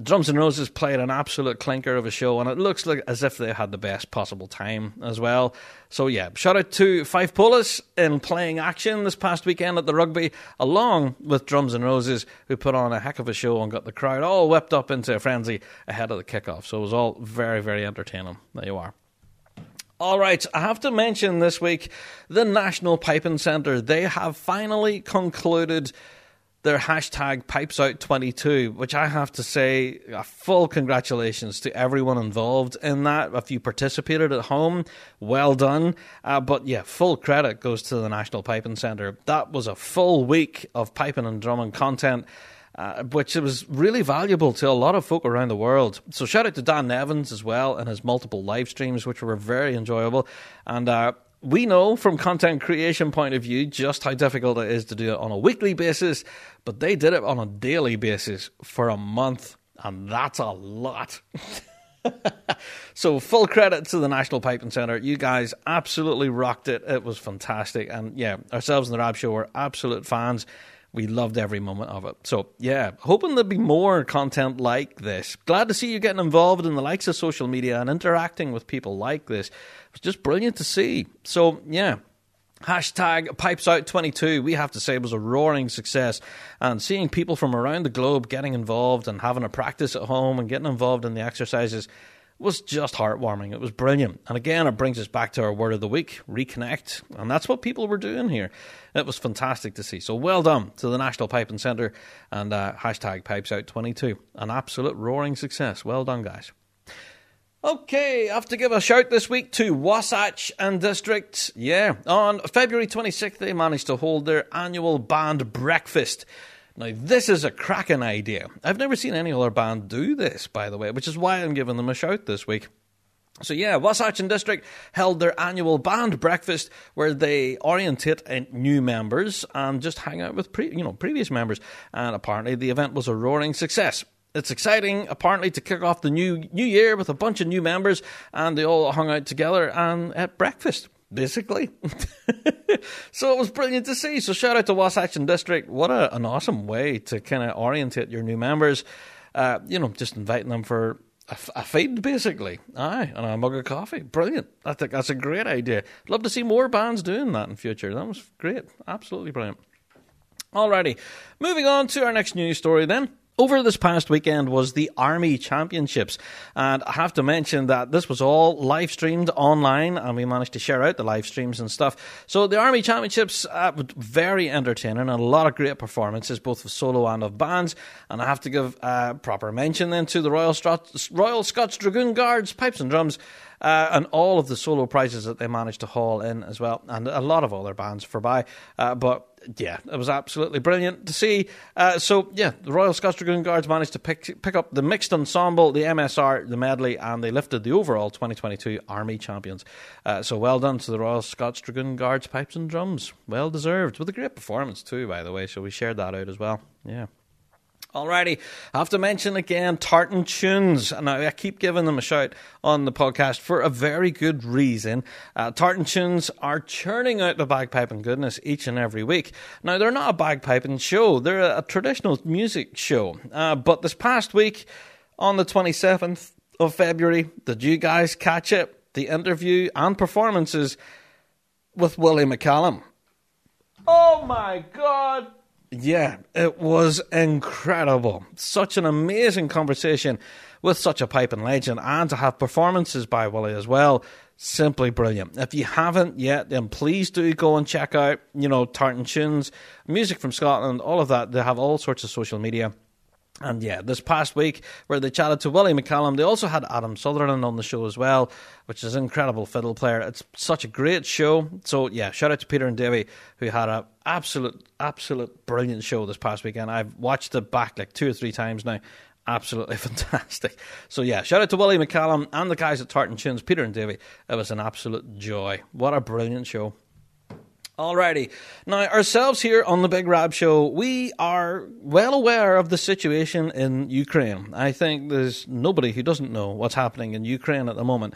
Drums and Roses played an absolute clinker of a show, and it looks like as if they had the best possible time as well. So yeah, shout out to Fife Polis in playing action this past weekend at the rugby, along with Drums and Roses, who put on a heck of a show and got the crowd all whipped up into a frenzy ahead of the kickoff. So it was all very, very entertaining. There you are. All right, I have to mention this week the National Piping Centre. They have finally concluded their hashtag pipes out 22 which i have to say a full congratulations to everyone involved in that if you participated at home well done uh, but yeah full credit goes to the national piping centre that was a full week of piping and drumming content uh, which was really valuable to a lot of folk around the world. So shout out to Dan Evans as well and his multiple live streams, which were very enjoyable. And uh, we know from content creation point of view just how difficult it is to do it on a weekly basis, but they did it on a daily basis for a month, and that's a lot. so full credit to the National Piping Centre. You guys absolutely rocked it. It was fantastic. And yeah, ourselves and the Rab Show were absolute fans. We loved every moment of it. So, yeah, hoping there'll be more content like this. Glad to see you getting involved in the likes of social media and interacting with people like this. It's just brilliant to see. So, yeah, Hashtag Pipes Out 22, we have to say, it was a roaring success. And seeing people from around the globe getting involved and having a practice at home and getting involved in the exercises was just heartwarming. It was brilliant. And again, it brings us back to our word of the week reconnect. And that's what people were doing here. It was fantastic to see. So well done to the National Piping Centre and uh, hashtag Pipes Out 22. An absolute roaring success. Well done, guys. Okay, I have to give a shout this week to Wasatch and District. Yeah, on February 26th, they managed to hold their annual band breakfast. Now, this is a cracking idea. I've never seen any other band do this, by the way, which is why I'm giving them a shout this week. So yeah, Wasatch District held their annual band breakfast where they orientate new members and just hang out with pre- you know previous members. And apparently the event was a roaring success. It's exciting, apparently, to kick off the new new year with a bunch of new members, and they all hung out together and at breakfast basically. so it was brilliant to see. So shout out to Wasatch District. What a, an awesome way to kind of orientate your new members. Uh, you know, just inviting them for a, feed, basically. Aye, and a mug of coffee. Brilliant. I think that's a great idea. Love to see more bands doing that in future. That was great. Absolutely brilliant. Alrighty, moving on to our next news story then. Over this past weekend was the Army Championships, and I have to mention that this was all live streamed online, and we managed to share out the live streams and stuff. So the Army Championships uh, very entertaining, and a lot of great performances, both of solo and of bands. And I have to give uh, proper mention then to the Royal, Royal Scots Dragoon Guards, pipes and drums. Uh, and all of the solo prizes that they managed to haul in as well, and a lot of other bands for by. Uh, but yeah, it was absolutely brilliant to see. Uh, so yeah, the Royal Scots Dragoon Guards managed to pick pick up the mixed ensemble, the MSR, the medley, and they lifted the overall 2022 Army champions. Uh, so well done to the Royal Scots Dragoon Guards pipes and drums, well deserved, with a great performance too, by the way. So we shared that out as well. Yeah. Alrighty, I have to mention again Tartan Tunes. Now, I keep giving them a shout on the podcast for a very good reason. Uh, Tartan Tunes are churning out the bagpiping goodness each and every week. Now, they're not a bagpiping show, they're a, a traditional music show. Uh, but this past week, on the 27th of February, did you guys catch it? The interview and performances with Willie McCallum. Oh my god! Yeah, it was incredible. Such an amazing conversation with such a piping legend, and to have performances by Willie as well. Simply brilliant. If you haven't yet, then please do go and check out, you know, Tartan Tunes, music from Scotland, all of that. They have all sorts of social media. And yeah, this past week where they chatted to Willie McCallum, they also had Adam Sutherland on the show as well, which is an incredible fiddle player. It's such a great show. So yeah, shout out to Peter and Davey who had an absolute, absolute brilliant show this past weekend. I've watched it back like two or three times now. Absolutely fantastic. So yeah, shout out to Willie McCallum and the guys at Tartan Tunes, Peter and Davey. It was an absolute joy. What a brilliant show. Alrighty. Now, ourselves here on the Big Rab Show, we are well aware of the situation in Ukraine. I think there's nobody who doesn't know what's happening in Ukraine at the moment.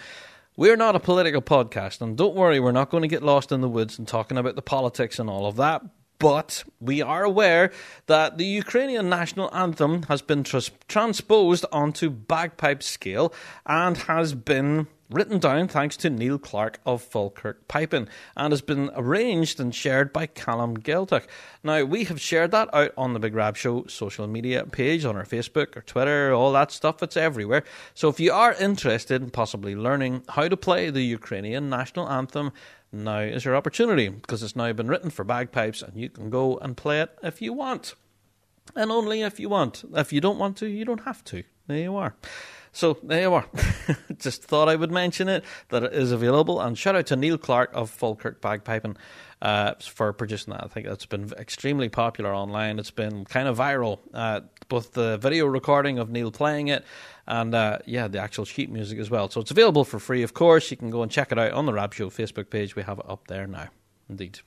We're not a political podcast, and don't worry, we're not going to get lost in the woods and talking about the politics and all of that. But we are aware that the Ukrainian national anthem has been transposed onto bagpipe scale and has been written down thanks to Neil Clark of Falkirk Piping and has been arranged and shared by Callum Geltuck. Now, we have shared that out on the Big Rab Show social media page on our Facebook or Twitter, all that stuff, it's everywhere. So if you are interested in possibly learning how to play the Ukrainian national anthem, now is your opportunity because it's now been written for bagpipes and you can go and play it if you want. And only if you want. If you don't want to, you don't have to. There you are. So there you are. Just thought I would mention it that it is available. And shout out to Neil Clark of Falkirk Bagpiping uh, for producing that. I think it's been extremely popular online. It's been kind of viral. Uh, both the video recording of Neil playing it and uh, yeah, the actual sheet music as well. So it's available for free, of course. You can go and check it out on the Rab Show Facebook page. We have it up there now. Indeed.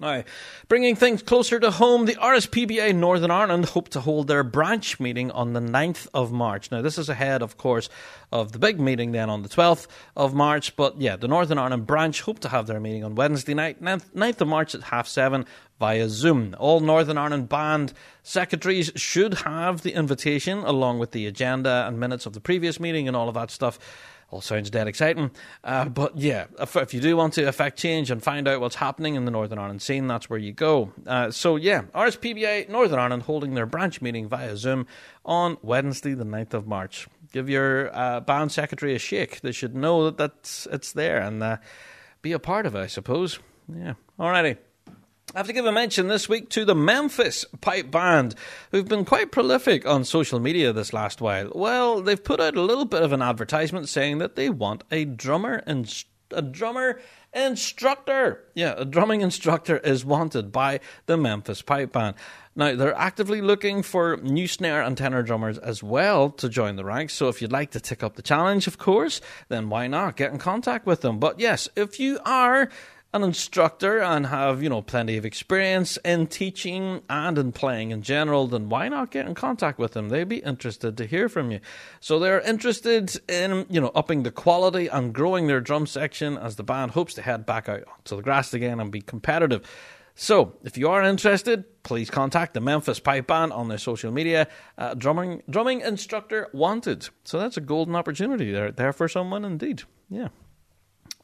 Now, bringing things closer to home, the RSPBA Northern Ireland hope to hold their branch meeting on the 9th of March. Now, this is ahead, of course, of the big meeting then on the 12th of March. But yeah, the Northern Ireland branch hope to have their meeting on Wednesday night, 9th of March at half seven via Zoom. All Northern Ireland band secretaries should have the invitation along with the agenda and minutes of the previous meeting and all of that stuff all sounds dead exciting. Uh, but yeah, if, if, you do want to affect change and find out what's happening in the Northern Ireland scene, that's where you go. Uh, so yeah, RSPBA Northern Ireland holding their branch meeting via Zoom on Wednesday, the 9th of March. Give your uh, band secretary a shake. They should know that that's, it's there and uh, be a part of it, I suppose. Yeah. Alrighty. I have to give a mention this week to the Memphis Pipe Band, who've been quite prolific on social media this last while. Well, they've put out a little bit of an advertisement saying that they want a drummer and a drummer instructor. Yeah, a drumming instructor is wanted by the Memphis Pipe Band. Now, they're actively looking for new snare and tenor drummers as well to join the ranks. So, if you'd like to tick up the challenge, of course, then why not get in contact with them? But yes, if you are an instructor and have, you know, plenty of experience in teaching and in playing in general, then why not get in contact with them? They'd be interested to hear from you. So they're interested in, you know, upping the quality and growing their drum section as the band hopes to head back out to the grass again and be competitive. So, if you are interested, please contact the Memphis Pipe Band on their social media. Uh, drumming, drumming instructor wanted. So that's a golden opportunity there, there for someone indeed. Yeah.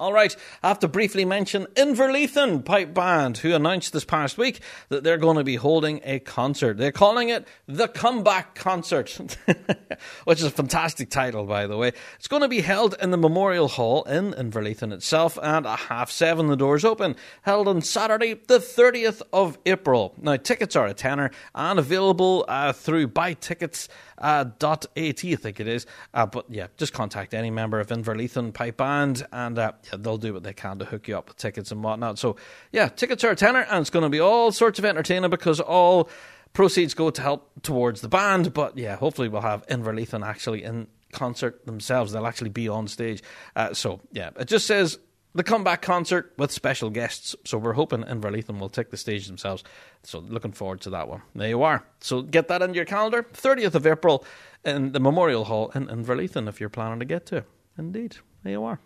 All right, I have to briefly mention Innerleithen Pipe Band, who announced this past week that they're going to be holding a concert. They're calling it the Comeback Concert, which is a fantastic title, by the way. It's going to be held in the Memorial Hall in Innerleithen itself, and at half seven the doors open. Held on Saturday, the 30th of April. Now, tickets are a tenner and available uh, through buy tickets uh, dot at I think it is. Uh, but yeah, just contact any member of Innerleithen Pipe Band, and uh, yeah, they'll do what they can to hook you up with tickets and whatnot. So yeah, tickets are a tenner, and it's going to be all sorts of entertaining because all proceeds go to help towards the band. But yeah, hopefully we'll have Innerleithen actually in concert themselves. They'll actually be on stage. Uh, so yeah, it just says the comeback concert with special guests. So we're hoping Innerleithen will take the stage themselves. So looking forward to that one. There you are. So get that into your calendar. 30th of April in the Memorial Hall in Innerleithen if you're planning to get to. Indeed. There you are.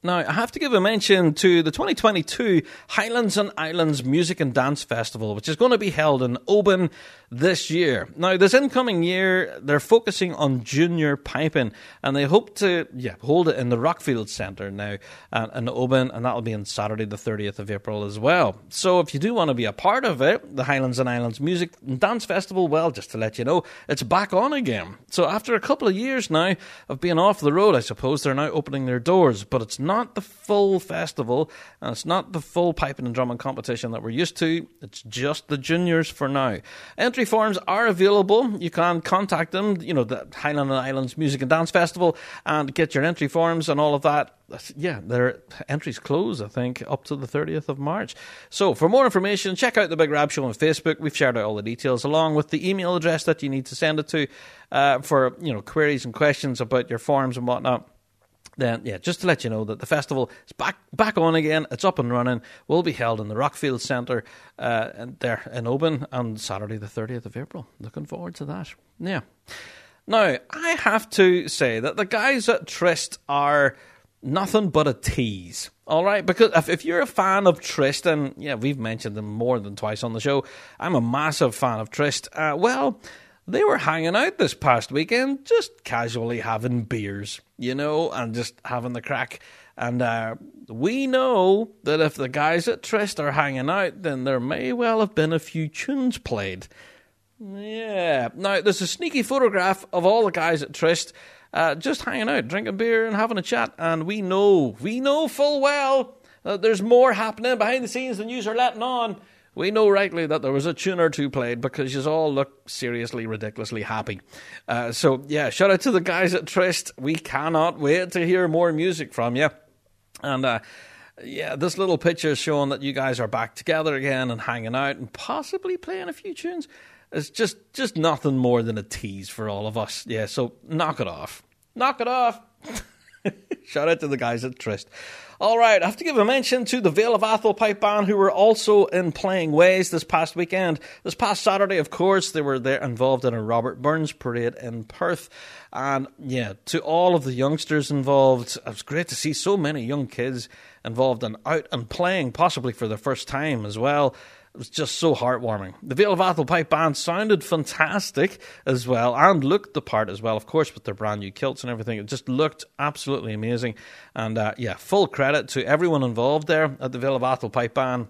Now, I have to give a mention to the 2022 Highlands and Islands Music and Dance Festival, which is going to be held in Oban this year. Now, this incoming year, they're focusing on junior piping, and they hope to yeah hold it in the Rockfield Centre now uh, in Oban, and that'll be on Saturday, the 30th of April as well. So, if you do want to be a part of it, the Highlands and Islands Music and Dance Festival, well, just to let you know, it's back on again. So, after a couple of years now of being off the road, I suppose they're now opening their doors, but it's not the full festival, and it's not the full piping and drumming competition that we're used to. It's just the juniors for now. Entry forms are available. You can contact them, you know, the Highland and Islands Music and Dance Festival, and get your entry forms and all of that yeah, their entries close, I think, up to the 30th of March. So, for more information, check out the Big Rab Show on Facebook. We've shared out all the details along with the email address that you need to send it to uh, for you know queries and questions about your forms and whatnot then yeah, just to let you know that the festival is back back on again. It's up and running. Will be held in the Rockfield Centre uh, there in Oban on Saturday, the thirtieth of April. Looking forward to that. Yeah. Now I have to say that the guys at Trist are nothing but a tease. All right, because if, if you're a fan of Tristan, yeah, we've mentioned them more than twice on the show. I'm a massive fan of Trist. Uh, well, they were hanging out this past weekend, just casually having beers, you know, and just having the crack. And uh, we know that if the guys at Trist are hanging out, then there may well have been a few tunes played. Yeah. Now, there's a sneaky photograph of all the guys at Trist uh, just hanging out, drinking beer and having a chat. And we know, we know full well that there's more happening behind the scenes than you are letting on. We know rightly that there was a tune or two played because you all look seriously, ridiculously happy. Uh, so, yeah, shout out to the guys at Trist. We cannot wait to hear more music from you. And, uh, yeah, this little picture is showing that you guys are back together again and hanging out and possibly playing a few tunes. It's just just nothing more than a tease for all of us. Yeah, so knock it off. Knock it off. Shout out to the guys at Trist. All right, I have to give a mention to the Vale of Atholl Pipe Band, who were also in playing ways this past weekend. This past Saturday, of course, they were there involved in a Robert Burns parade in Perth. And yeah, to all of the youngsters involved, it was great to see so many young kids involved and out and playing, possibly for the first time as well. It was just so heartwarming. The Vale of Atholl Pipe Band sounded fantastic as well and looked the part as well, of course, with their brand new kilts and everything. It just looked absolutely amazing. And uh, yeah, full credit to everyone involved there at the Vale of Atholl Pipe Band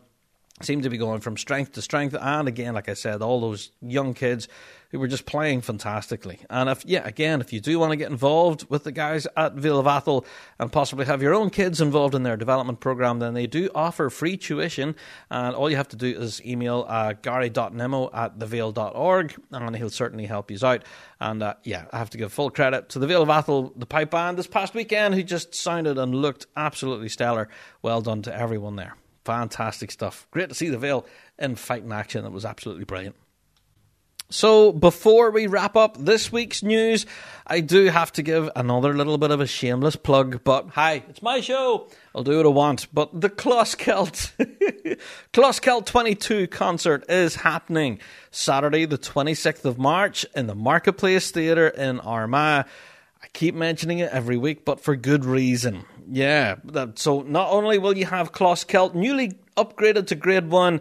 seemed to be going from strength to strength. And again, like I said, all those young kids who were just playing fantastically. And if, yeah, again, if you do want to get involved with the guys at Vale of Atholl and possibly have your own kids involved in their development program, then they do offer free tuition. And all you have to do is email uh, gary.nemo at thevale.org and he'll certainly help you out. And uh, yeah, I have to give full credit to the Vale of Atholl, the pipe band this past weekend, who just sounded and looked absolutely stellar. Well done to everyone there. Fantastic stuff. Great to see the Vale in fighting action. It was absolutely brilliant. So, before we wrap up this week's news, I do have to give another little bit of a shameless plug. But hi, it's my show. I'll do what I want. But the Closkelt, Closkelt 22 concert is happening Saturday, the 26th of March, in the Marketplace Theatre in Armagh. Keep mentioning it every week, but for good reason. Yeah, so not only will you have Closkelt newly upgraded to Grade 1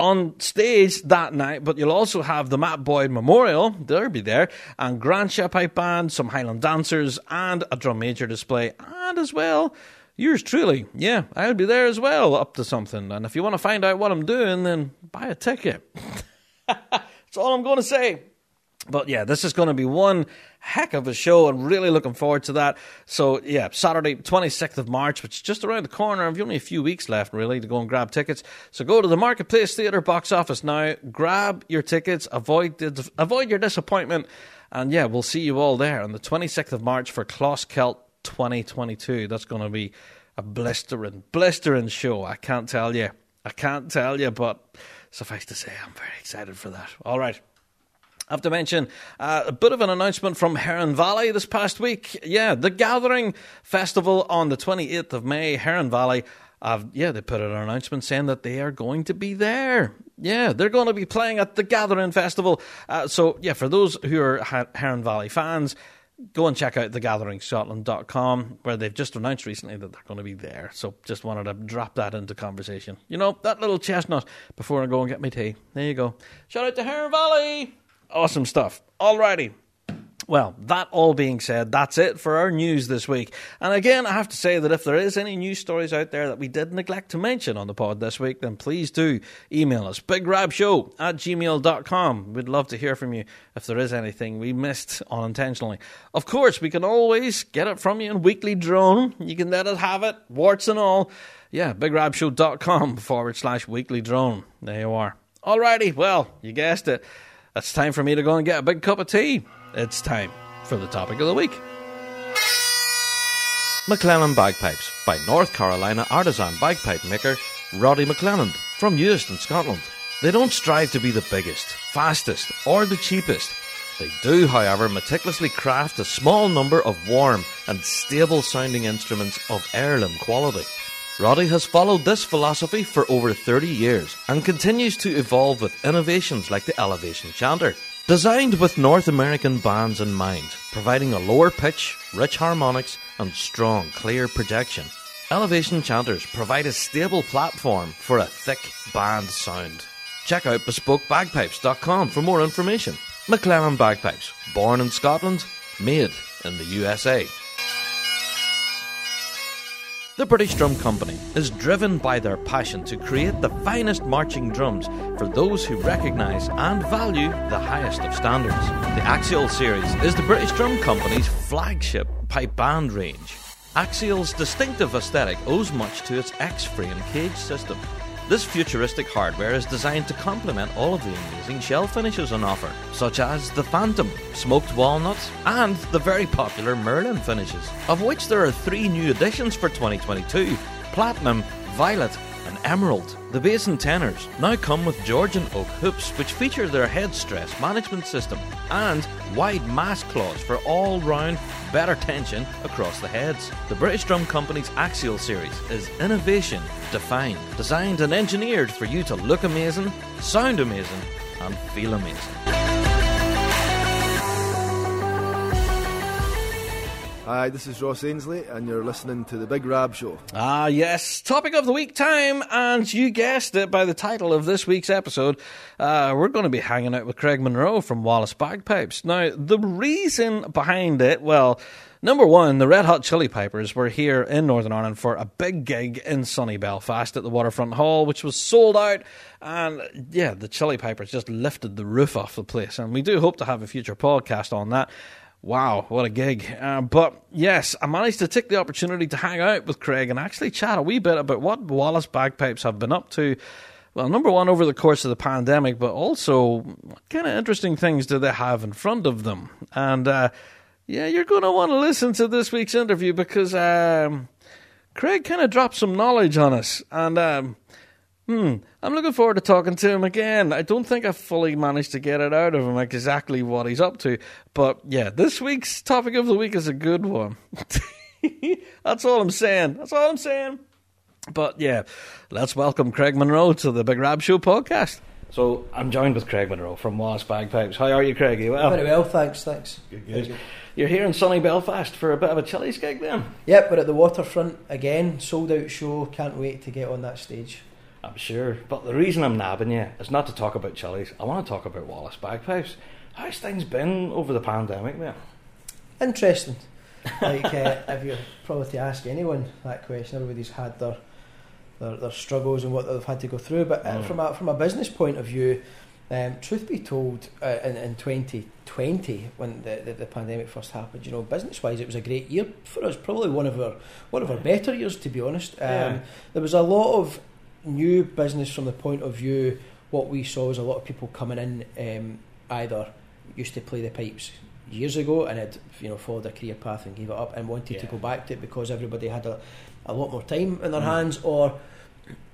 on stage that night, but you'll also have the Matt Boyd Memorial, they'll be there, and Grandcha Pipe Band, some Highland dancers, and a drum major display, and as well, yours truly. Yeah, I'll be there as well, up to something. And if you want to find out what I'm doing, then buy a ticket. That's all I'm going to say. But yeah, this is going to be one heck of a show and really looking forward to that. So yeah, Saturday, 26th of March, which is just around the corner. I've only a few weeks left really to go and grab tickets. So go to the Marketplace Theatre box office now, grab your tickets, avoid, avoid your disappointment. And yeah, we'll see you all there on the 26th of March for Closkelt 2022. That's going to be a blistering, blistering show. I can't tell you. I can't tell you, but suffice to say, I'm very excited for that. All right. I have to mention uh, a bit of an announcement from Heron Valley this past week. Yeah, the Gathering Festival on the 28th of May, Heron Valley. Uh, yeah, they put out an announcement saying that they are going to be there. Yeah, they're going to be playing at the Gathering Festival. Uh, so, yeah, for those who are Heron Valley fans, go and check out thegatheringscotland.com where they've just announced recently that they're going to be there. So just wanted to drop that into conversation. You know, that little chestnut before I go and get my tea. There you go. Shout out to Heron Valley. Awesome stuff. Alrighty. Well, that all being said, that's it for our news this week. And again, I have to say that if there is any news stories out there that we did neglect to mention on the pod this week, then please do email us, bigrabshow at gmail.com. We'd love to hear from you if there is anything we missed unintentionally. Of course, we can always get it from you in weekly drone. You can let us have it, warts and all. Yeah, bigrabshow.com forward slash weekly drone. There you are. Alrighty, well, you guessed it. It's time for me to go and get a big cup of tea. It's time for the topic of the week. McClelland Bagpipes by North Carolina artisan bagpipe maker Roddy McClelland from Euston, Scotland. They don't strive to be the biggest, fastest, or the cheapest. They do, however, meticulously craft a small number of warm and stable sounding instruments of heirloom quality. Roddy has followed this philosophy for over 30 years and continues to evolve with innovations like the Elevation Chanter. Designed with North American bands in mind, providing a lower pitch, rich harmonics, and strong, clear projection. Elevation Chanters provide a stable platform for a thick band sound. Check out bespokebagpipes.com for more information. McLaren Bagpipes, born in Scotland, made in the USA. The British Drum Company is driven by their passion to create the finest marching drums for those who recognise and value the highest of standards. The Axial series is the British Drum Company's flagship pipe band range. Axial's distinctive aesthetic owes much to its X frame cage system. This futuristic hardware is designed to complement all of the amazing shell finishes on offer, such as the Phantom, smoked walnuts, and the very popular Merlin finishes, of which there are three new additions for 2022 Platinum, Violet, and Emerald. The bass and tenors now come with Georgian oak hoops, which feature their head stress management system, and wide mass claws for all round better tension across the heads. The British Drum Company's Axial series is innovation defined, designed and engineered for you to look amazing, sound amazing, and feel amazing. Hi, this is Ross Ainslie, and you're listening to The Big Rab Show. Ah, yes. Topic of the week time, and you guessed it by the title of this week's episode. Uh, we're going to be hanging out with Craig Munro from Wallace Bagpipes. Now, the reason behind it, well, number one, the Red Hot Chili Pipers were here in Northern Ireland for a big gig in sunny Belfast at the Waterfront Hall, which was sold out. And yeah, the Chili Pipers just lifted the roof off the place. And we do hope to have a future podcast on that. Wow, what a gig. Uh, but yes, I managed to take the opportunity to hang out with Craig and actually chat a wee bit about what Wallace Bagpipes have been up to. Well, number one, over the course of the pandemic, but also what kind of interesting things do they have in front of them? And uh, yeah, you're going to want to listen to this week's interview because um, Craig kind of dropped some knowledge on us. And um, Hmm. I'm looking forward to talking to him again. I don't think I've fully managed to get it out of him exactly what he's up to. But yeah, this week's topic of the week is a good one. That's all I'm saying. That's all I'm saying. But yeah, let's welcome Craig Munro to the Big Rab Show podcast. So I'm joined with Craig Munro from Wallace Bagpipes. How are you, Craig? Are you well? Very well, thanks, thanks. Good, good. You're here in sunny Belfast for a bit of a Chili's gig then? Yep, we're at the waterfront again, sold out show, can't wait to get on that stage. I'm sure. But the reason I'm nabbing you is not to talk about chilies. I want to talk about Wallace Bagpipes. How's things been over the pandemic, man? Interesting. like, uh, if you probably to ask anyone that question, everybody's had their their, their struggles and what they've had to go through. But uh, mm. from a from a business point of view, um, truth be told, uh, in, in 2020 when the, the, the, pandemic first happened, you know, business wise, it was a great year for us. Probably one of our one of our better years, to be honest. Um, yeah. There was a lot of new business from the point of view, what we saw was a lot of people coming in um, either used to play the pipes years ago and had you know followed a career path and gave it up and wanted yeah. to go back to it because everybody had a, a lot more time in their mm. hands or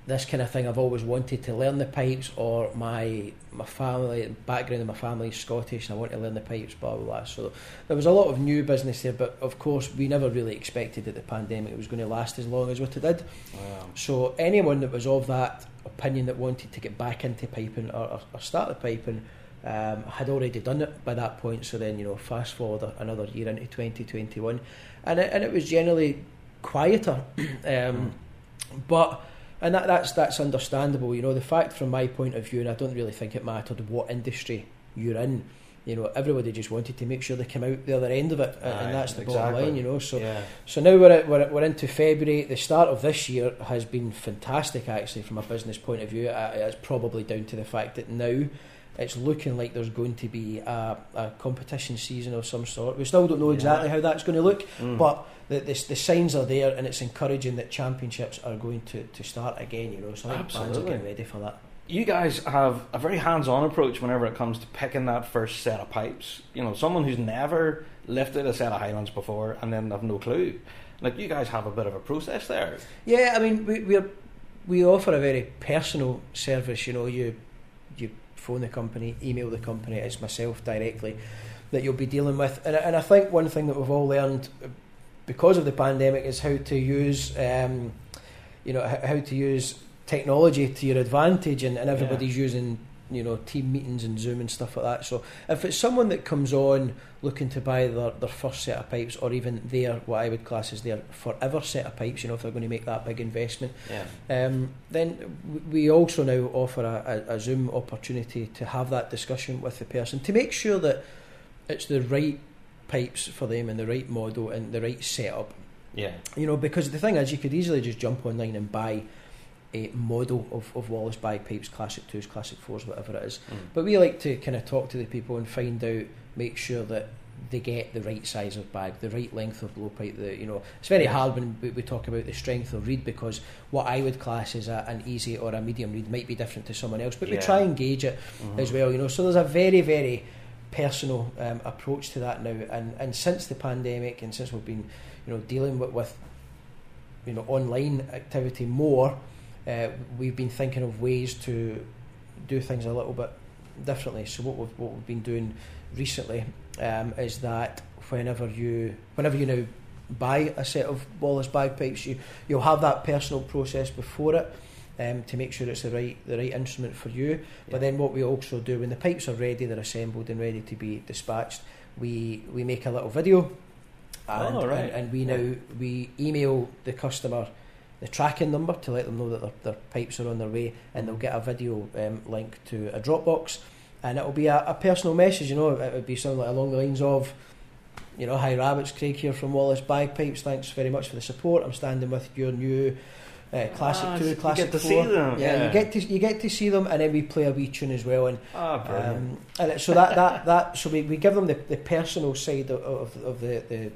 this kind of thing I've always wanted to learn the pipes or my my family background in my family is Scottish and I want to learn the pipes blah blah blah so there was a lot of new business there but of course we never really expected that the pandemic was going to last as long as what it did wow. so anyone that was of that opinion that wanted to get back into piping or, or, or start the piping um, had already done it by that point so then you know fast forward another year into 2021 and it, and it was generally quieter um, mm. but and that, that's that's understandable. You know, the fact from my point of view, and I don't really think it mattered what industry you're in. You know, everybody just wanted to make sure they came out the other end of it, Aye, and that's the exactly. bottom line. You know, so yeah. so now we're, at, we're we're into February. The start of this year has been fantastic, actually, from a business point of view. Uh, it's probably down to the fact that now it's looking like there's going to be a, a competition season of some sort. We still don't know exactly yeah. how that's going to look, mm. but the, the, the, signs are there, and it's encouraging that championships are going to, to start again. You know, so I fans are getting ready for that. You guys have a very hands-on approach whenever it comes to picking that first set of pipes. You know, someone who's never lifted a set of Highlands before and then have no clue. Like you guys have a bit of a process there. Yeah, I mean, we we we offer a very personal service. You know, you you phone the company, email the company, it's myself directly that you'll be dealing with. And, and I think one thing that we've all learned because of the pandemic is how to use, um, you know, how to use technology to your advantage, and, and everybody's yeah. using you know team meetings and Zoom and stuff like that. So if it's someone that comes on looking to buy their, their first set of pipes or even their what I would class as their forever set of pipes, you know if they're going to make that big investment, Yeah. um, then we also now offer a, a, a Zoom opportunity to have that discussion with the person to make sure that it's the right pipes for them and the right model and the right setup. Yeah. You know, because the thing is, you could easily just jump online and buy a model of, of Wallace bagpipes, classic twos, classic fours, whatever it is. Mm. But we like to kind of talk to the people and find out, make sure that they get the right size of bag, the right length of blowpipe. The you know, it's very hard when we, we talk about the strength of reed because what I would class as a, an easy or a medium reed might be different to someone else. But we try and gauge it Mhm. as well. You know, so there's a very very personal um, approach to that now. And and since the pandemic and since we've been you know dealing with, with you know online activity more, uh, we've been thinking of ways to do things a little bit differently. So what we've what we've been doing recently um, is that whenever you whenever you now buy a set of Wallace bagpipes, you you'll have that personal process before it. Um, to make sure it's the right the right instrument for you, but then what we also do when the pipes are ready, they're assembled and ready to be dispatched. We we make a little video, and, Oh, right. and, and we Yeah. now we email the customer the tracking number to let them know that their, their pipes are on their way, and they'll get a video um, link to a Dropbox, and it'll be a, a personal message. You know, it would be something like along the lines of, you know, hi Rabbits, Craig here from Wallace Bagpipes. Thanks very much for the support. I'm standing with your new. Uh, classic Ah, two, you classic get to four. see them, Yeah, yeah. you get to you get to see them, and then we play a wee tune as well. And Ah, um, and it- so that, that, that so we, we give them the, the personal side of, of, of the, the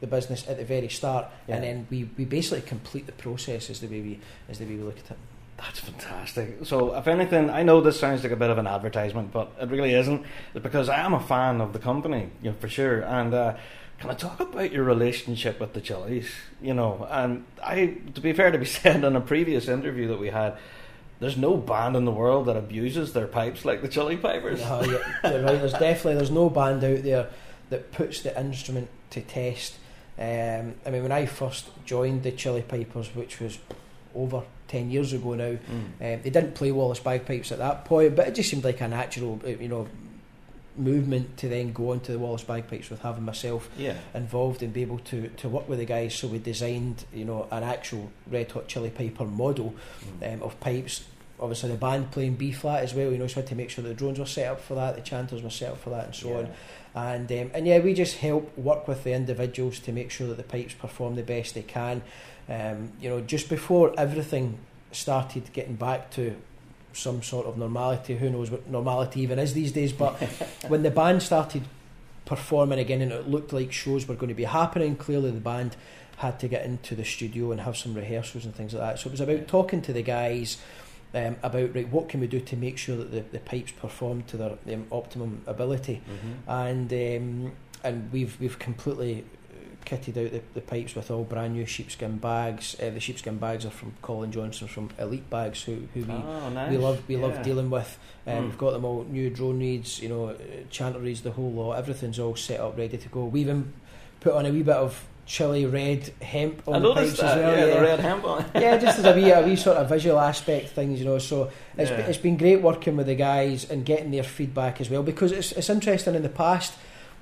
the business at the very start, Yeah. and then we, we basically complete the process as the way we as the way we look at it. That's fantastic. So, if anything, I know this sounds like a bit of an advertisement, but it really isn't. It's because I am a fan of the company, you know, for sure. And uh, can I talk about your relationship with the Chili's? You know, and I, to be fair to be said in a previous interview that we had, there's no band in the world that abuses their pipes like the Chili Pipers. No, you're, you're right. There's definitely there's no band out there that puts the instrument to test. Um, I mean, when I first joined the Chili Pipers, which was over ten years ago now, Mm. Um, they didn't play Wallace bagpipes at that point, but it just seemed like a natural, uh, you know, movement to then go on to the Wallace bagpipes with having myself Yeah. involved and be able to, to work with the guys. So we designed, you know, an actual Red Hot Chili Piper model Mm. um, of pipes. Obviously, the band playing B flat as well. You know, so we had to make sure the drones were set up for that, the chanters were set up for that, and so Yeah. on. And um, and yeah, we just help work with the individuals to make sure that the pipes perform the best they can. Um, you know, just before everything started getting back to some sort of normality, who knows what normality even is these days, but when the band started performing again and it looked like shows were going to be happening, clearly the band had to get into the studio and have some rehearsals and things like that. So it was about talking to the guys um, about right, what can we do to make sure that the, the pipes perform to their um, optimum ability, Mhm. and um, and we've we've completely kitted out the, the pipes with all brand new sheepskin bags. Uh, the sheepskin bags are from Colin Johnson from Elite Bags, who who we Oh, nice. we love we love dealing with. Um, Mm. We've got them all new drone reeds, you know, uh, chanter reeds, the whole lot. Everything's all set up, ready to go. We've even put on a wee bit of chili red hemp on I the pipes that. as well. yeah, the red hemp on. yeah, just as a wee, a wee sort of visual aspect things, you know. So it's Yeah. it's been great working with the guys and getting their feedback as well because it's it's interesting. In the past,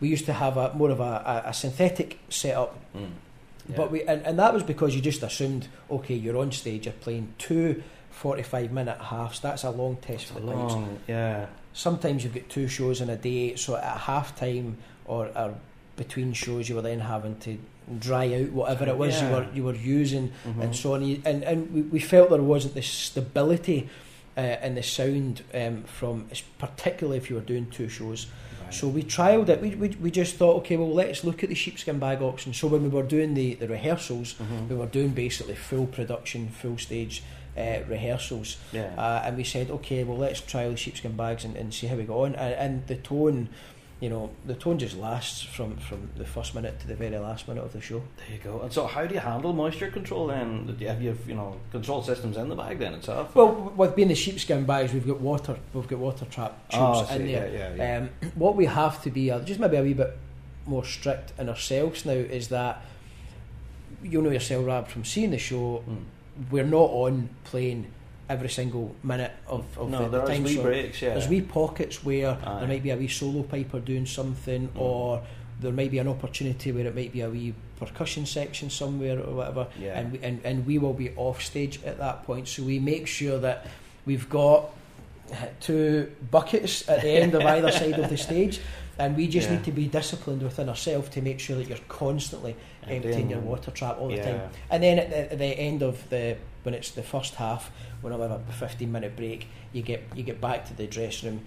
we used to have a more of a, a, a synthetic setup Mm. Yeah. but we and, and that was because you just assumed, okay, you're on stage, you're playing two 45 minute halves. That's a long test for the pipes. yeah. Sometimes you've got two shows in a day, so at half time or, or between shows, you were then having to dry out whatever it was you were you were using Mhm. and so on. And and we, we felt there wasn't the stability uh, in the sound um, from, particularly if you were doing two shows. Right. So we trialled it. We, we, we just thought, okay, well, let's look at the sheepskin bag option. So when we were doing the, the rehearsals, Mhm. we were doing basically full production, full stage uh, rehearsals. yeah. Uh, and we said, okay, well, let's try the sheepskin bags and, and see how we go on. And, and the tone, you know, the tone just lasts from, from the first minute to the very last minute of the show. There you go. And so, how do you handle moisture control then? Do you have you, you know control systems in the bag then itself? Well, with being the sheepskin bags, we've got water, we've got water trap Oh, tubes I in there. Yeah, yeah, yeah. Um, what we have to be, uh, just maybe a wee bit more strict in ourselves now, is that you'll know yourself, Rab, from seeing the show, Mm. we're not on playing every single minute of, of no, the, the time. wee So breaks. Yeah, There's wee pockets where Aye. there might be a wee solo piper doing something, Mm. or there might be an opportunity where it might be a wee percussion section somewhere or whatever, Yeah. and, we, and and we will be off stage at that point. So we make sure that we've got two buckets at the end of either side of the stage. And we just Yeah. need to be disciplined within ourselves to make sure that you're constantly emptying your water trap all the time. And then at the, at the end of the when it's the first half, when I have a fifteen minute break, you get you get back to the dressing room,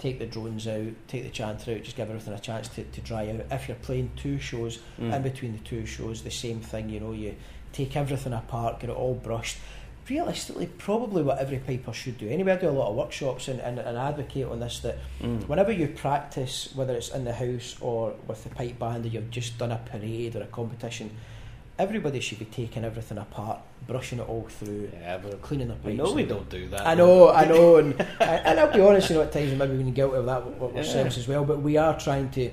take the drones out, take the chanter out, just give everything a chance to, to dry out. If you're playing two shows, Mm. in between the two shows, the same thing, you know, you take everything apart, get it all brushed. Realistically, probably what every piper should do. Anyway, I do a lot of workshops and, and, and advocate on this that Mm. whenever you practice, whether it's in the house or with the pipe band, or you've just done a parade or a competition, everybody should be taking everything apart, brushing it all through, Yeah, but cleaning their pipes. we know we don't do that. I know, I know, and, and I'll be honest, you know, at times maybe we've been guilty of that w- Yeah. ourselves as well, but we are trying to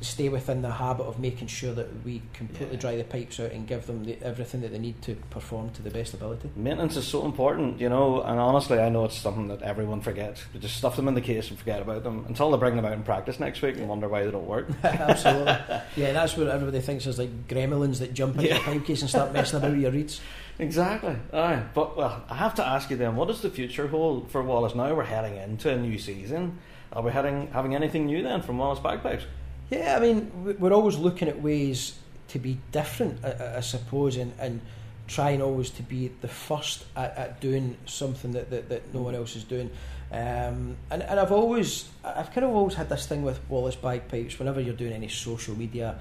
stay within the habit of making sure that we completely Yeah. dry the pipes out and give them the, everything that they need to perform to the best ability. Maintenance is so important, you know, and honestly, I know it's something that everyone forgets. We just stuff them in the case and forget about them until they bring them out in practice next week and wonder why they don't work. Absolutely. Yeah, that's what everybody thinks there's like gremlins that jump into Yeah. the pipe case and start messing about with your reeds. Exactly. Aye. But well, I have to ask you then, what does the future hold for Wallace now? We're heading into a new season. Are we heading having anything new then from Wallace Bagpipes? Yeah, I mean, we- we're always looking at ways to be different, I- I, I suppose, and, and trying always to be the first at, at doing something that, that, that no one else is doing. Um, and, and I've always, I've kind of always had this thing with Wallace Bagpipes, whenever you're doing any social media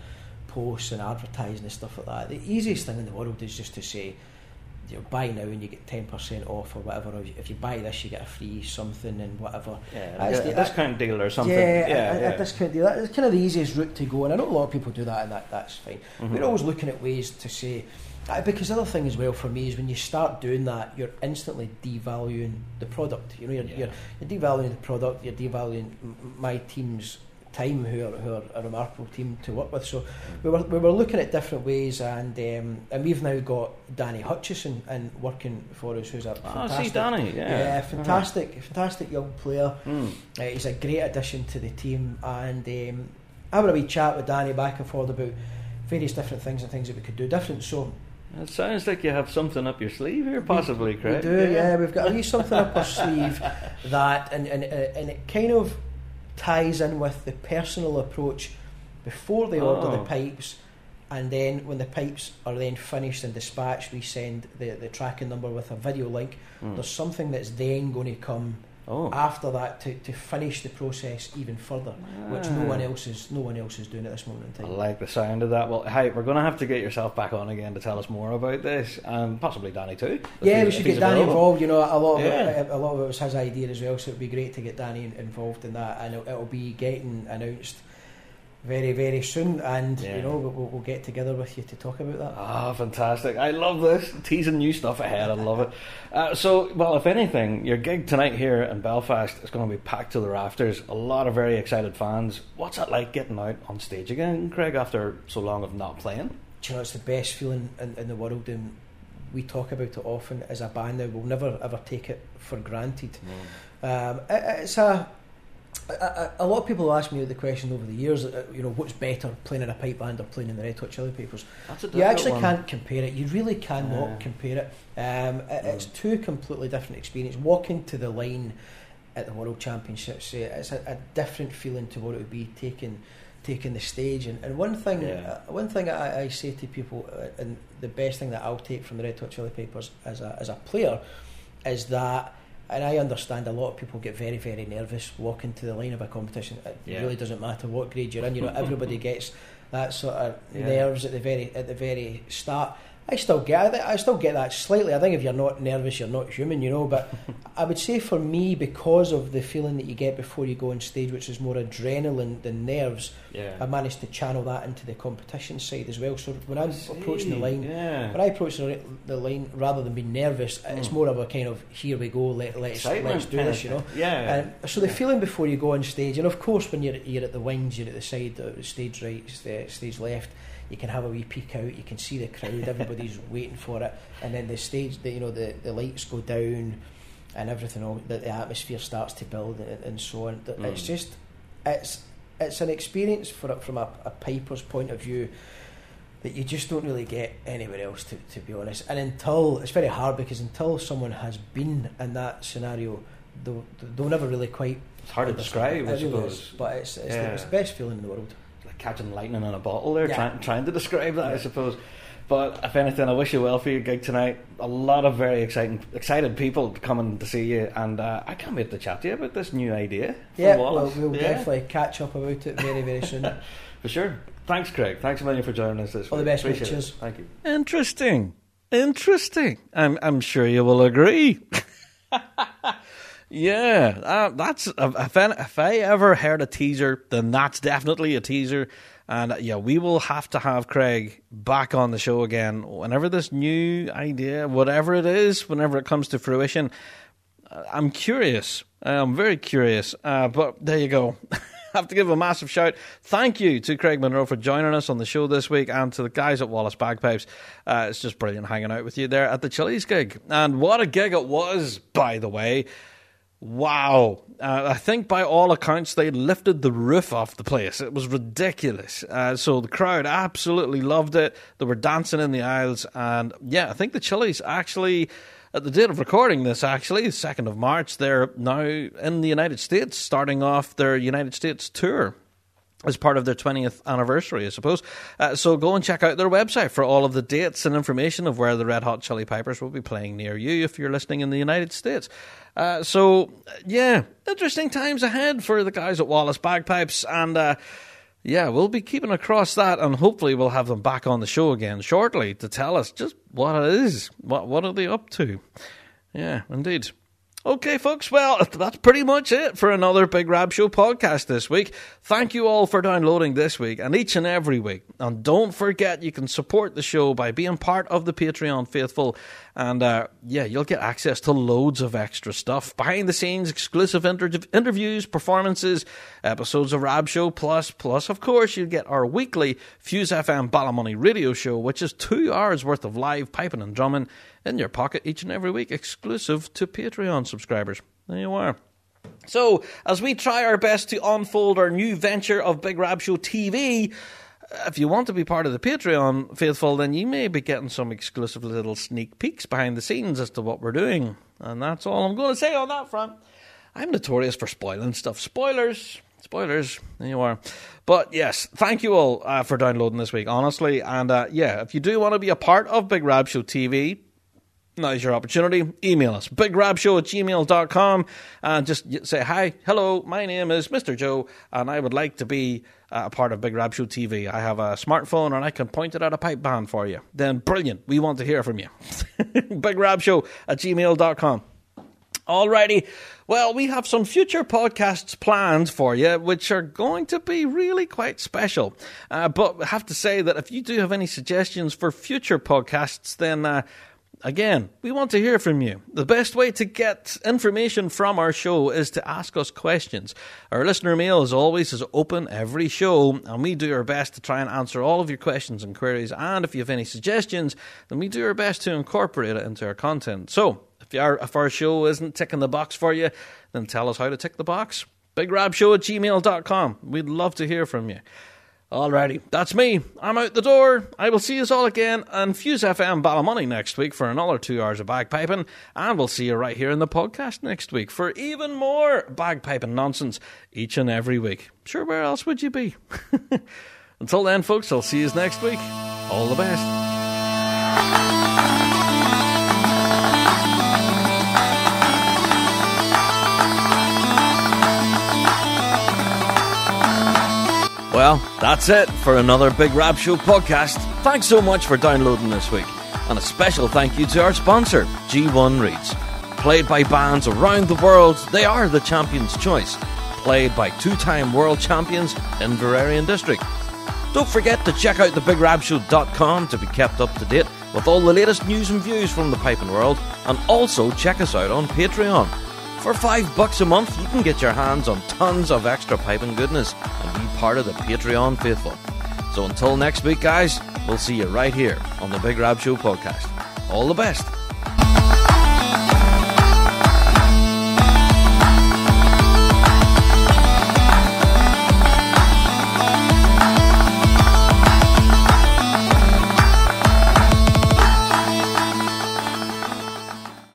posts and advertising and stuff like that, the easiest thing in the world is just to say, you know, buy now and you get 10% off or whatever, or if you buy this you get a free something and whatever. Yeah, a, a discount deal or something. Yeah, yeah, a, a, a discount deal. That's kind of the easiest route to go, and I know a lot of people do that, and that, that's fine. Mhm. We're always looking at ways to say, uh, because the other thing as well for me is when you start doing that, you're instantly devaluing the product. You know, you're, Yeah. you're, you're devaluing the product, you're devaluing my team's time, who are, who are a remarkable team to work with. So we were, we were looking at different ways, and um, and we've now got Danny Hutchison and working for us, who's a Ah, fantastic, see, Danny. Yeah, yeah, fantastic, fantastic young player. Mm. Uh, he's a great addition to the team, and um, having a wee chat with Danny back and forth about various different things and things that we could do different. So It sounds like you have something up your sleeve here, possibly, Craig. we do, yeah. We've got a wee something up our sleeve that, and and uh, and it kind of ties in with the personal approach before they order the Oh. pipes. And then, when the pipes are then finished and dispatched, we send the, the tracking number with a video link. Mm. There's something that's then going to come Oh, after that to, to finish the process even further. which no one Ah. else is no one else is doing at this moment in time. I like the sound of that. Well, hey, we're going to have to get yourself back on again to tell us more about this, and possibly Danny too. yeah, we should get Danny available. involved. You know, a lot of Yeah. it, a lot of it was his idea as well, so it'd be great to get Danny involved in that, and it'll, it'll be getting announced very very soon. And Yeah. you know, we'll, we'll get together with you to talk about that. Ah, fantastic! I love this teasing new stuff ahead. I love it. Uh, so, well, if anything, your gig tonight here in Belfast is going to be packed to the rafters. A lot of very excited fans. What's it like getting out on stage again, Craig? After so long of not playing? Do you know, it's the best feeling in, in the world, and we talk about it often as a band. Now, we'll never ever take it for granted. Um, it, it's a, a, lot of people ask me the question over the years. uh, You know, what's better, playing in a pipe band or playing in the Red Hot Chili Peppers? A You actually one. can't compare it. You really cannot Yeah. compare it. Um, it- It's two completely different experiences. Walking to the line at the World Championships, eh, it's a, a different feeling to what it would be taking taking the stage. And, and one thing, Yeah. uh, one thing I, I say to people, uh, and the best thing that I'll take from the Red Hot Chili Peppers as a as a player, is that. And I understand a lot of people get very, very nervous walking to the line of a competition. It Yeah. really doesn't matter what grade you're in. You know, everybody gets that sort of Yeah. nerves at the very at the very start. I still get I still get that slightly. I think if you're not nervous, you're not human, you know. But I would say for me, because of the feeling that you get before you go on stage, which is more adrenaline than nerves, Yeah. I managed to channel that into the competition side as well. So when I'm approaching the line, yeah. when I approach the, the line, rather than being nervous, it's Mm. more of a kind of here we go, let, let's Excitement let's do this, you know. Yeah. Um, so the Yeah. feeling before you go on stage, and of course when you're you're at the wings, you're at the side, the stage right, st- stage left. You can have a wee peek out. You can see the crowd. Everybody's waiting for it, and then the stage, the, you know, the, the lights go down, and everything, all, that the atmosphere starts to build and, and so on. That It's Mm. just it's it's an experience for it from a, a piper's point of view that you just don't really get anywhere else to, to be honest and until it's very hard because until someone has been in that scenario they'll, they'll never really quite It's hard to describe, I it. Really suppose. but it's, it's, the, it's the best feeling in the world catching lightning in a bottle there, Yeah. trying, trying to describe that, I suppose. But if anything, I wish you well for your gig tonight. A lot of very exciting, excited people coming to see you, and uh, I can't wait to chat to you about this new idea. for yeah well, we'll Yeah, definitely catch up about it very very soon for sure. Thanks, Craig. Thanks a million for joining us this All the best, mate. Appreciate it. Thank you. Interesting. Interesting. I'm I'm sure you will agree. yeah, uh, that's if, if I ever heard a teaser, then that's definitely a teaser. And uh, yeah, we will have to have Craig back on the show again whenever this new idea, whatever it is, whenever it comes to fruition. Uh, I'm curious. I'm very curious. Uh, but there you go. I have to give a massive shout. Thank you to Craig Munro for joining us on the show this week and to the guys at Wallace Bagpipes. Uh, it's just brilliant hanging out with you there at the Chili's gig. And what a gig it was, by the way. Wow. Uh, I think by all accounts, they lifted the roof off the place. It was ridiculous. Uh, so the crowd absolutely loved it. They were dancing in the aisles. And yeah, I think the Chili's actually, at the date of recording this, actually, the 2nd of March, they're now in the United States, starting off their United States tour as part of their 20th anniversary, I suppose. Uh, so go and check out their website for all of the dates and information of where the Red Hot Chili Peppers will be playing near you if you're listening in the United States. Uh, so, yeah, interesting times ahead for the guys at Wallace Bagpipes. And, uh, yeah, we'll be keeping across that, and hopefully we'll have them back on the show again shortly to tell us just what it is. What, what are they up to? Yeah, indeed. Okay, folks, well, that's pretty much it for another Big Rab Show podcast this week. Thank you all for downloading this week and each and every week. And don't forget, you can support the show by being part of the Patreon faithful. And uh, yeah, you'll get access to loads of extra stuff behind the scenes, exclusive inter- interviews, performances, episodes of Rab Show, plus, plus, of course, you get our weekly Fuse FM Ballymoney radio show, which is two hours worth of live piping and drumming in your pocket each and every week, exclusive to Patreon subscribers. There you are. So, as we try our best to unfold our new venture of Big Rab Show TV, if you want to be part of the Patreon faithful, then you may be getting some exclusive little sneak peeks behind the scenes as to what we're doing. And that's all I'm going to say on that front. I'm notorious for spoiling stuff. Spoilers. Spoilers. There you are. But yes, thank you all uh, for downloading this week, honestly. And uh, yeah, if you do want to be a part of Big Rab Show TV, Now's your opportunity. Email us, bigrabshow at gmail.com, and just say, Hi, hello, my name is Mr. Joe, and I would like to be uh, a part of Big Rab Show TV. I have a smartphone and I can point it at a pipe band for you. Then brilliant. We want to hear from you. bigrabshow at gmail.com. Alrighty. Well, we have some future podcasts planned for you, which are going to be really quite special. Uh, but I have to say that if you do have any suggestions for future podcasts, then uh, Again, we want to hear from you. The best way to get information from our show is to ask us questions. Our listener mail, as always, is open every show, and we do our best to try and answer all of your questions and queries. And if you have any suggestions, then we do our best to incorporate it into our content. So, if, are, if our show isn't ticking the box for you, then tell us how to tick the box. BigRabShow at gmail.com. We'd love to hear from you. Alrighty, that's me. I'm out the door. I will see you all again on Fuse FM Ballymoney next week for another two hours of bagpiping, and we'll see you right here in the podcast next week for even more bagpiping nonsense each and every week. Sure, where else would you be? Until then, folks, I'll see you next week. All the best. Well, that's it for another Big Rab Show podcast. Thanks so much for downloading this week. And a special thank you to our sponsor, G1 Reeds. Played by bands around the world, they are the champion's choice. Played by two time world champions Inveraray and District. Don't forget to check out thebigrabshow.com to be kept up to date with all the latest news and views from the piping world, and also check us out on Patreon. For five bucks a month, you can get your hands on tons of extra piping goodness and be part of the Patreon faithful. So until next week, guys, we'll see you right here on the Big Rab Show podcast. All the best.